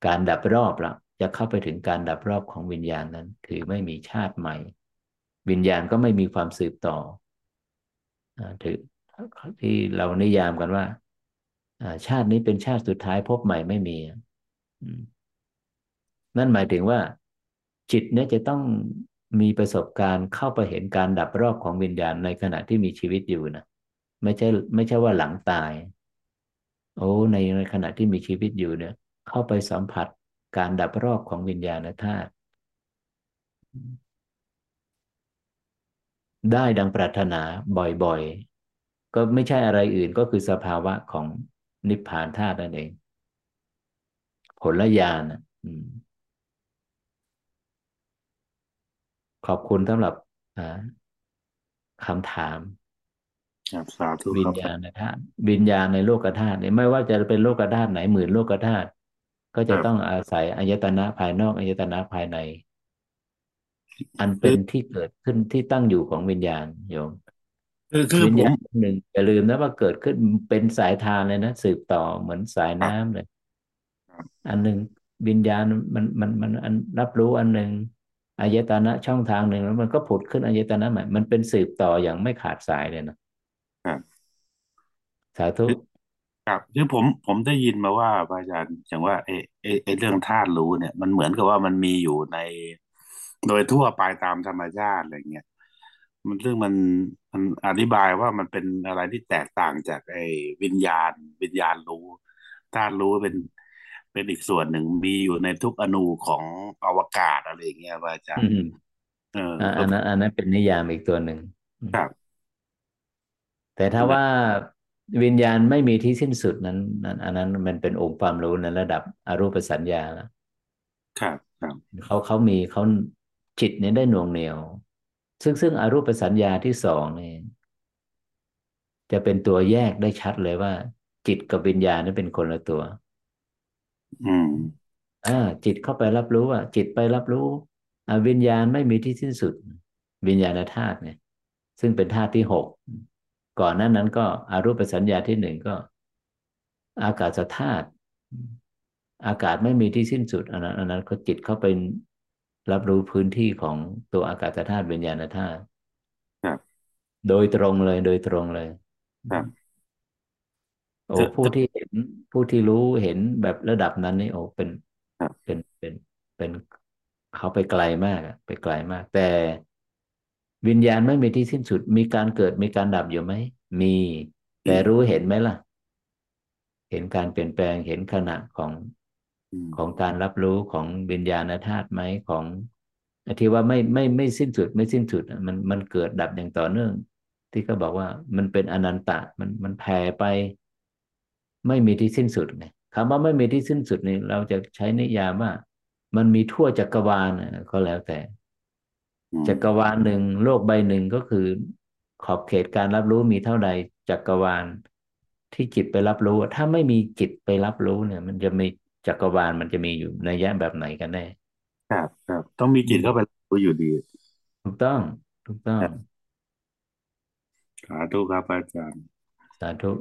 การดับรอบละจะเข้าไปถึงการดับรอบของวิญญาณนั้น คือไม่มีชาติใหม่ วิญญาณก็ไม่มีความสืบต่อถือที่เรานิยามกันว่าชาตินี้เป็นชาติสุดท้ายพบใหม่ไม่มี นั่นหมายถึงว่า จิตเนี่ยจะต้องมีประสบการณ์เข้าไปเห็นการดับรอบของวิญญาณในขณะที่มีชีวิตอยู่นะไม่ใช่ไม่ใช่ว่าหลังตาย โอ้ในในขณะที่มีชีวิตอยู่เนี่ย เข้าไปสัมผัสการดับรอบของวิญญาณธาตุ ได้ดังปรารถนาบ่อยๆ ก็ไม่ใช่อะไรอื่นก็คือสภาวะของนิพพานธาตุนั่นเอง ผลญาณขอบคุณสำหรับคำถามวิญญาณธาตุวิญญาณในโลกธาตุเนี่ยไม่ว่าจะเป็นโลกธาตุไหนหมื่นโลกธาตุก็จะต้องอาศัยอายตนะภายนอกอายตนะภายใน อันเป็นที่เกิดขึ้นที่ตั้งอยู่ของวิญญาณโยมคือคือวิญญาณหนึ่งอย่าลืมนะว่าเกิดขึ้นเป็นสายทานเลยนะสืบต่อเหมือนสายน้ำเลย อันหนึ่งวิญญาณมันมันมันอันรับรู้อันหนึ่งอายตนะช่องทางหนึ่งแล้วมันก็ผุดขึ้นอายตนะใหม่มันเป็นสืบต่ออย่างไม่ขาดสายเลยนะสาธุครับคือผมผมได้ยินมาว่าพระอาจารย์อย่างว่าไอ้ไอ้ไอ้เรื่องธาตุรู้เนี่ย มันเหมือนกับว่ามันมีอยู่ใน โดยทั่วไปตามธรรมชาติอะไรเงี้ยมันซึ่งมันมันอธิบายว่ามันเป็นอะไรที่แตกต่างจากไอ้วิญญาณ วิญญาณรู้ธาตุรู้เป็นเป็นอีกส่วนหนึ่งมีอยู่ในทุกอนูของอวกาศอะไรอย่างเงี้ยพระอาจารย์อืมเอออ่าแล้วอันนั้นอันนั้นเป็นนิยามอีกตัวหนึ่งอืมครับ แต่ถ้าว่าวิญญาณไม่มีที่สิ้นสุดนั้นนั้นอันนั้นมันเป็นองค์ความรู้ในระดับอรูปสัญญาแล้วครับครับเขาเขามีเขา จิตเนี่ยได้หน่วงเหนี่ยว ซึ่งซึ่งอรูปสัญญาที่สองนี่จะเป็นตัวแยกได้ชัดเลยว่า จิตกับวิญญาณนี่เป็นคนละตัว อืมอ่าจิตเข้าไปรับรู้อะจิตไปรับรู้อ่าวิญญาณไม่มีที่สิ้นสุด วิญญาณธาตุเนี่ย ซึ่งเป็นธาตุที่หกก่อนหนั้นนั้นก็อารูปสัญญาที่หนึ่งก็ อากาศธาตุอากาศไม่มีที่สิ้นสุดอันนั้นอันนั้นเขาจิตเข้าไป รับรู้พื้นที่ของตัวอากาศธาตุวิญญาณธาตุครับโดยตรงเลยโดยตรงเลยครับโอ้จะจะผู้ที่เห็นผู้ที่รู้เห็นแบบระดับนั้นนี่โอ้เป็นครับเป็นเป็นเป็นเขาไปไกลมากอะไปไกลมาก แต่วิญญาณไม่มีที่สิ้นสุด มีการเกิดมีการดับอยู่ไหม มี แต่มีรู้เห็นไหมล่ะ เห็นการเปลี่ยนแปลงเห็นขณะของอืม ของการรับรู้ของวิญญาณธาตุไหมของที่ว่าไม่ไม่ไม่สิ้นสุด ไม่สิ้นสุดอะมันมันเกิดดับอย่างต่อเนื่อง ที่เขาบอกว่ามันเป็นอนันตะมันมันแผ่ไป ไม่มีที่สิ้นสุดไงคำว่าไม่มีที่สิ้นสุดนี่เราจะใช้นิยามว่า มันมีทั่วจักรวาลน่ะก็แล้วแต่อืมจักรวาลหนึ่งโลกใบหนึ่งก็คือ ขอบเขตการรับรู้มีเท่าใดจักรวาลที่จิตไปรับรู้ ถ้าไม่มีจิตไปรับรู้เนี่ย มันจะมี จักรวาลมันจะมีอยู่ในยะแบบไหนกันแน่ครับครับต้องมีอืมจิตเข้าไปรู้อยู่ดี ถูกต้อง ถูกต้องครับสาธุครับอาจารย์สาธุ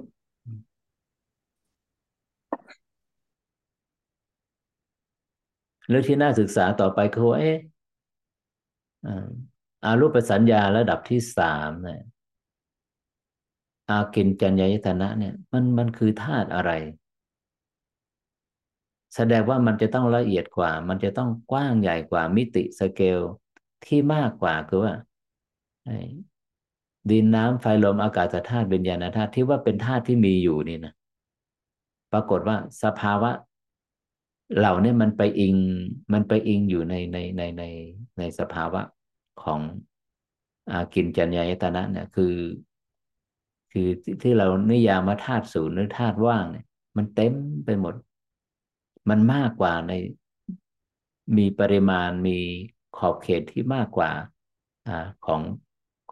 แล้วที่น่าศึกษาต่อไปคือว่าเอ๊ะอ่าอารูปสัญญาระดับที่สามเนี่ยอากินจัญญายตนะเนี่ย มันมันคือธาตุอะไร แสดงว่ามันจะต้องละเอียดกว่า มันจะต้องกว้างใหญ่กว่ามิติสเกลที่มากกว่าคือว่าดินน้ำไฟลมอากาศธาตุวิญญาณธาตุที่ว่าเป็นธาตุที่มีอยู่นี่นะปรากฏว่าสภาวะ เหล่านี้มันไปอิง มันไปอิงอยู่ในในในในในสภาวะของอากินจัญญายตนะเนี่ยคือ คือที่ที่เรานิยามว่าธาตุศูนย์หรือธาตุว่างเนี่ย มันเต็มไปหมด มันมากกว่าในมีปริมาณมีขอบเขตที่มากกว่าอของ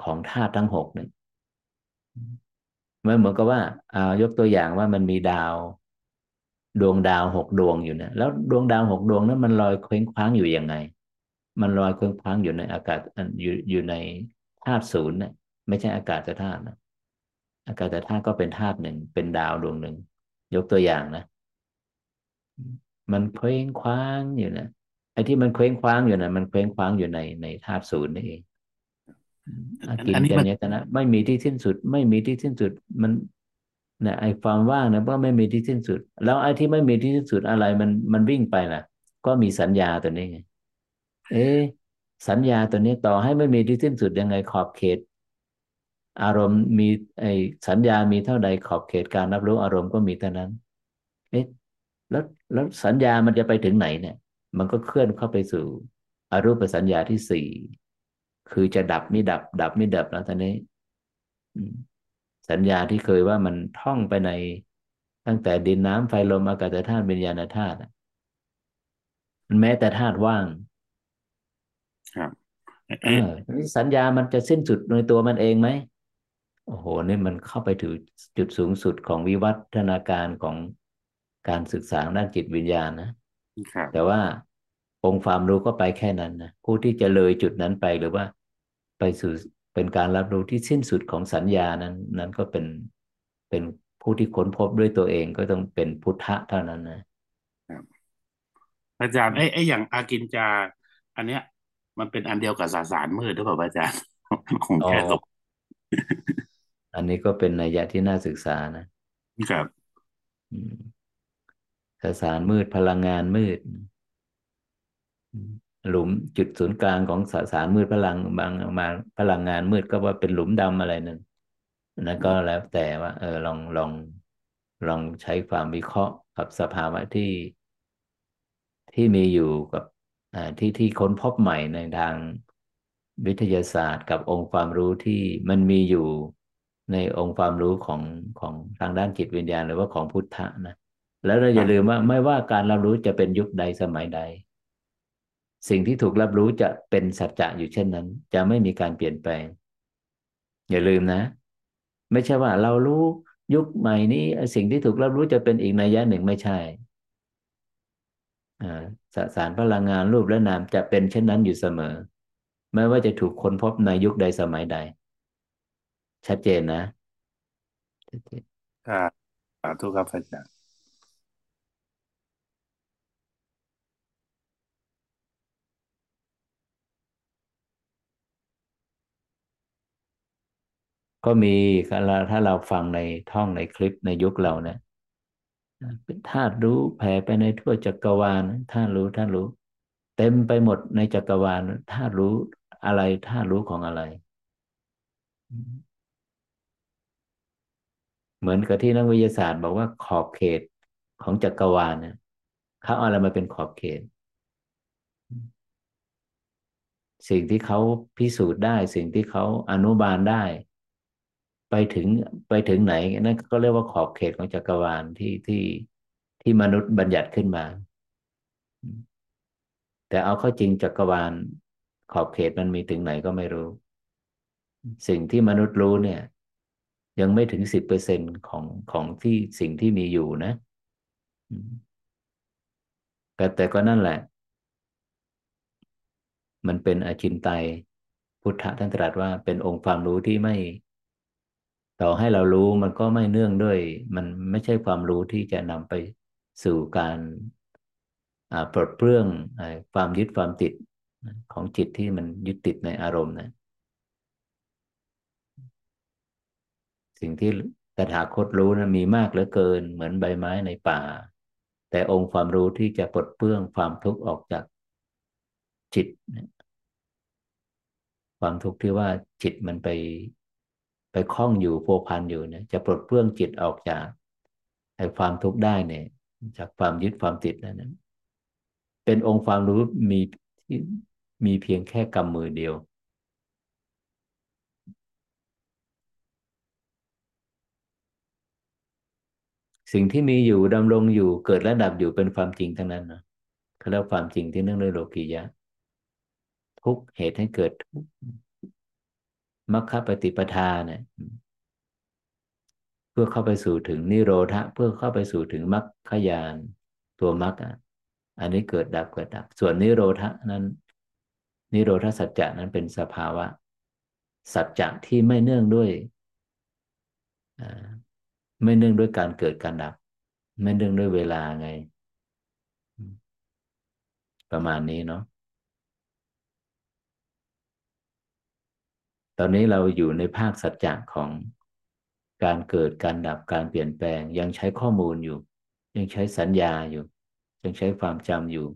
ของธาตุทั้งหกเนี่ยมันเหมือนกับว่าเอายกตัวอย่างว่ามันมีดาว ดวงดาวหกดวงอยู่นี่ยแล้วดวงดาวหกดวงนั้นมันลอยเคว้งคว้างอยู่ยังไง มันลอยเคว้งคว้างอยู่ในอากาศอยู่อยู่ในธาตุศูนย์เนี่ยไม่ใช่อากาศธาตุนะอากาศธาตุก็เป็นธาตุหนึ่งเป็นดาวดวงหนึ่งยกตัวอย่างนะ มันเคว้งคว้างอยู่นะไอ้ที่มันเคว้งคว้างอยู่นะมันเคว้งคว้างอยู่ในในธาตุศูนย์นี่เองอาอันกินอันนี้มันจัญญตนะ ไม่มีที่สิ้นสุด ไม่มีที่สิ้นสุด มันเนี่ยไอ้ความว่างนะก็ไม่มีที่สิ้นสุด แล้วไอ้ที่ไม่มีที่สิ้นสุดอะไรมันมันวิ่งไปล่ะ ก็มีสัญญาตัวนี้ไงเอ๊ะสัญญาตัวนี้ต่อให้ไม่มีที่สิ้นสุดยังไงขอบเขต อารมณ์มีไอ้สัญญามีเท่าใดขอบเขตการรับรู้อารมณ์ก็มีเท่านั้น เอ๊ะ แล้วแล้วสัญญามันจะไปถึงไหนเนี่ย มันก็เคลื่อนเข้าไปสู่อรูปสัญญาที่สี่คือจะดับไม่ดับ ดับไม่ดับแล้วตอนนี้อืมสัญญาที่เคยว่ามันท่องไปในตั้งแต่ดินน้ำไฟลมอากาศธาตุวิญญาณธาตุอะมันแม้แต่ธาตุว่าง ครับเออเอ๊ะสัญญามันจะสิ้นสุดในตัวมันเองไหมโอ้โหนี่มันเข้าไปถึงจุดสูงสุดของวิวัฒนาการของ การศึกษาด้านจิตวิญญาณนะครับแต่ว่าองค์ความรู้ก็ไปแค่นั้นนะผู้ที่จะเลยจุดนั้นไปหรือว่าไปสู่เป็นการรับรู้ที่สิ้นสุดของสัญญานั้น นั้นก็เป็นเป็นผู้ที่ค้นพบด้วยตัวเองก็ต้องเป็นพุทธะเท่านั้นนะครับอาจารย์ไอ้ไอ้อย่างอากินจา อันเนี้ย มันเป็นอันเดียวกับสสารมืดหรือเปล่าอาจารย์ผมอ๋อแค่สงอันนี้ก็เป็นนัยยะที่น่าศึกษานะครับอืม สสารมืดพลังงานมืด หลุมจุดศูนย์กลางของสสารมืดพลังบางมาพลังงานมืดก็ว่าเป็นหลุมดำอะไรนั่นนั่นก็แล้วแต่ว่า เออลองลองลองใช้ความวิเคราะห์กับสภาวะที่ที่มีอยู่กับที่ที่ค้นพบใหม่ในทางวิทยาศาสตร์กับองค์ความรู้ที่มันมีอยู่ในองค์ความรู้ของของทางด้านจิตวิญญาณ หรือว่าของพุทธะนะ แล้วเราครับอย่าลืมว่าไม่ว่าการรับรู้จะเป็นยุคใดสมัยใด สิ่งที่ถูกรับรู้จะเป็นสัจจะอยู่เช่นนั้น จะไม่มีการเปลี่ยนแปลง อย่าลืมนะ ไม่ใช่ว่าเรารู้ยุคใหม่นี้สิ่งที่ถูกรับรู้จะเป็นอีกนัยยะหนึ่งไม่ใช่อ่าสสารพลังงานรูปและนามจะเป็นเช่นนั้นอยู่เสมอ ไม่ว่าจะถูกค้นพบในยุคใดสมัยใด ชัดเจนนะ ชัดเจนครับสาธุครับอาจารย์ ก็มีถ้าเราฟังในท่องในคลิปในยุคเรานะเป็นธาตุรู้แผ่ไปในทั่วจักรวาลธาตุรู้ธาตุรู้ เต็มไปหมดในจักรวาลธาตุรู้อะไรธาตุรู้ของอะไร เหมือนกับที่นักวิทยาศาสตร์บอกว่าขอบเขตของจักรวาลเนี่ยเขาเอาอะไรมาเป็นขอบเขต สิ่งที่เขาพิสูจน์ได้ สิ่งที่เขาอนุบาลได้ ไปถึงไปถึงไหนนั่นก็เรียกว่าขอบเขตของจักรวาลที่ที่ที่มนุษย์บัญญัติขึ้นมา แต่เอาเข้าจริงจักรวาล ขอบเขตมันมีถึงไหนก็ไม่รู้ สิ่งที่มนุษย์รู้เนี่ย ยังไม่ถึงสิบเปอร์เซ็นของของที่สิ่งที่มีอยู่นะแต่แต่ก็นั่นแหละ มันเป็นอจินไตยพุทธะท่านตรัสว่าเป็นองค์ความรู้ที่ไม่ ต่อให้เรารู้มันก็ไม่เนื่องด้วย มันไม่ใช่ความรู้ที่จะนำไปสู่การปลดเปลื้องความยึดความติดของจิตที่มันยึดติดในอารมณ์นะสิ่งที่ตถาคตรู้นะมีมากเหลือเกินเหมือนใบไม้ในป่า แต่องค์ความรู้ที่จะปลดเปลื้องความทุกข์ออกจากจิต ความทุกข์ที่ว่าจิตมันไป ไปคล้องอยู่โวพันอยู่เนี่ย จะปลดเปลื้องจิตออกจากไอ้ความทุกข์ได้เนี่ย จากความยึดความติดนั่นนะเป็นองค์ความรู้มีที่มีเพียงแค่กำมือเดียว สิ่งที่มีอยู่ดำรงอยู่เกิดและดับอยู่เป็นความจริงทั้งนั้นนะเขาเรียกความจริงที่เนื่องด้วยโลกียะ ทุกเหตุให้เกิดทุก มรรคปฏิปทาเนี่ยเพื่อเข้าไปสู่ถึงนิโรธะเพื่อเข้าไปสู่ถึงมรรคยานตัวมรรคอันนี้เกิดดับเกิดดับ ส่วนนิโรธะนั้น นิโรธสัจจะนั้นเป็นสภาวะ สัจจะที่ไม่เนื่องด้วยไม่เนื่องด้วยการเกิดการดับ ไม่เนื่องด้วยเวลาไง ประมาณนี้เนาะ ตอนนี้เราอยู่ในภาคสัจจะของการเกิดการดับการเปลี่ยนแปลง ยังใช้ข้อมูลอยู่ ยังใช้สัญญาอยู่ ยังใช้ความจำอยู่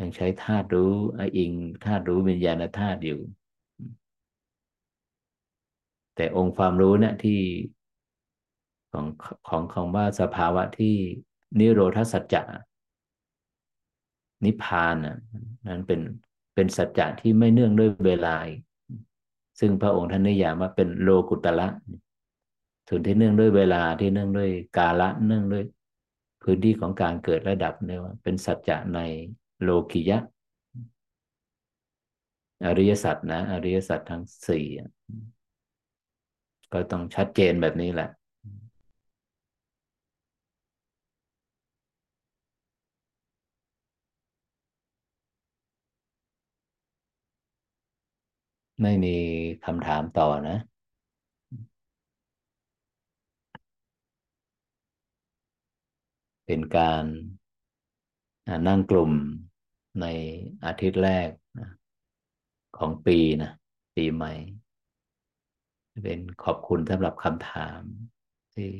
ยังใช้ธาตุรู้อิงธาตุรู้วิญญาณธาตุอยู่ แต่องค์ความรู้เนี่ยที่ของของคำว่าสภาวะที่นิโรธสัจจะนิพพานนั้นเป็นเป็นสัจจะที่ไม่เนื่องด้วยเวลา ซึ่งพระองค์ท่านนิยามว่าเป็นโลกุตละส่วนที่เนื่องด้วยเวลาที่เนื่องด้วยกาละเนื่องด้วย พื้นที่ของการเกิดระดับเนี่ยว่าเป็นสัจจะในโลกิยะอริยสัจนะ อริยสัจทั้งสี่ก็ต้องชัดเจนแบบนี้แหละ ไม่มีคำถามต่อนะ เป็นการนั่งกลุ่มในอาทิตย์แรกของปีนะปีใหม่ เป็นขอบคุณสำหรับคำถาม ที่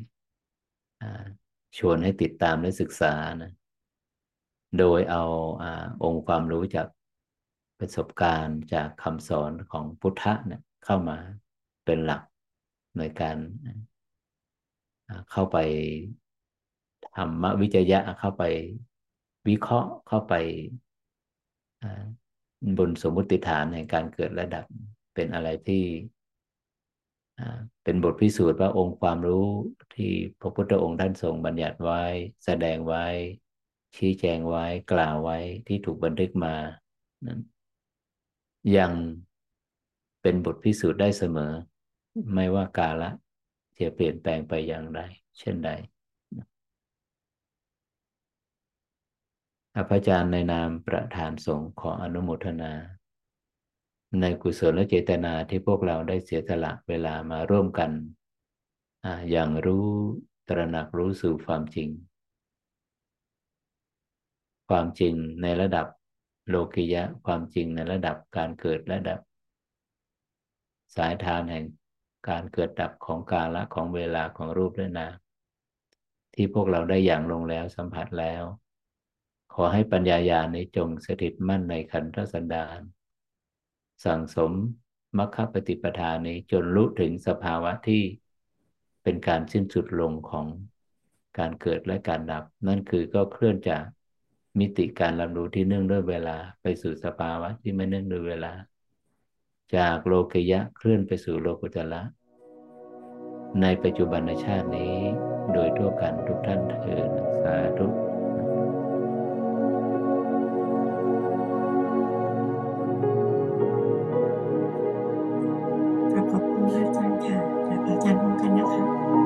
ชวนให้ติดตามและศึกษานะ โดยเอาอองค์ความรู้จาก ประสบการณ์จากคำสอนของพุทธะเนี่ยเข้ามาเป็นหลักในการเข้าไปธรรมวิจยะเข้าไปวิเคราะห์เข้าไปบนสมมติฐานในการเกิดระดับเป็นอะไรที่เป็นบทพิสูจน์ว่าองค์ความรู้ที่พระพุทธองค์ท่านทรงบัญญัติไว้ แสดงไว้ ชี้แจงไว้กล่าวไว้ที่ถูกบันทึกมานั้น ยังเป็นบทพิสูจน์ได้เสมอ ไม่ว่ากาละจะเปลี่ยนแปลงไปอย่างไร เช่นใดพระอาจารย์ในนามประธานสงฆ์ขออนุโมทนา ในกุศลและเจตนาที่พวกเราได้เสียสละเวลามาร่วมกันอย่างรู้ตระหนักรู้สู่ความจริง ความจริงในระดับ โลกิยะความจริงในระดับการเกิดระดับ สายทานแห่งการเกิดดับของกาละของเวลาของรูปและนามที่พวกเราได้อย่างลงแล้วสัมผัสแล้ว ขอให้ปัญญาญาณนี้จงสถิตมั่นในขันธสันดาน สั่งสมมรรคปฏิปทานี้จนรู้ถึงสภาวะที่เป็นการสิ้นสุดลงของการเกิดและการดับ นั่นคือก็เคลื่อนจาก มิติการรับรู้ที่เนื่องด้วยเวลา ไปสู่สภาวะที่ไม่เนื่องด้วยเวลา จากโลกยะเคลื่อนไปสู่โลกุตละ ในปัจจุบันชาตินี้ โดยทั่วกันทุกท่านเถิดสาธุขอบคุณพรอาจารย์ค่ะอาจารย์มกันนะคะ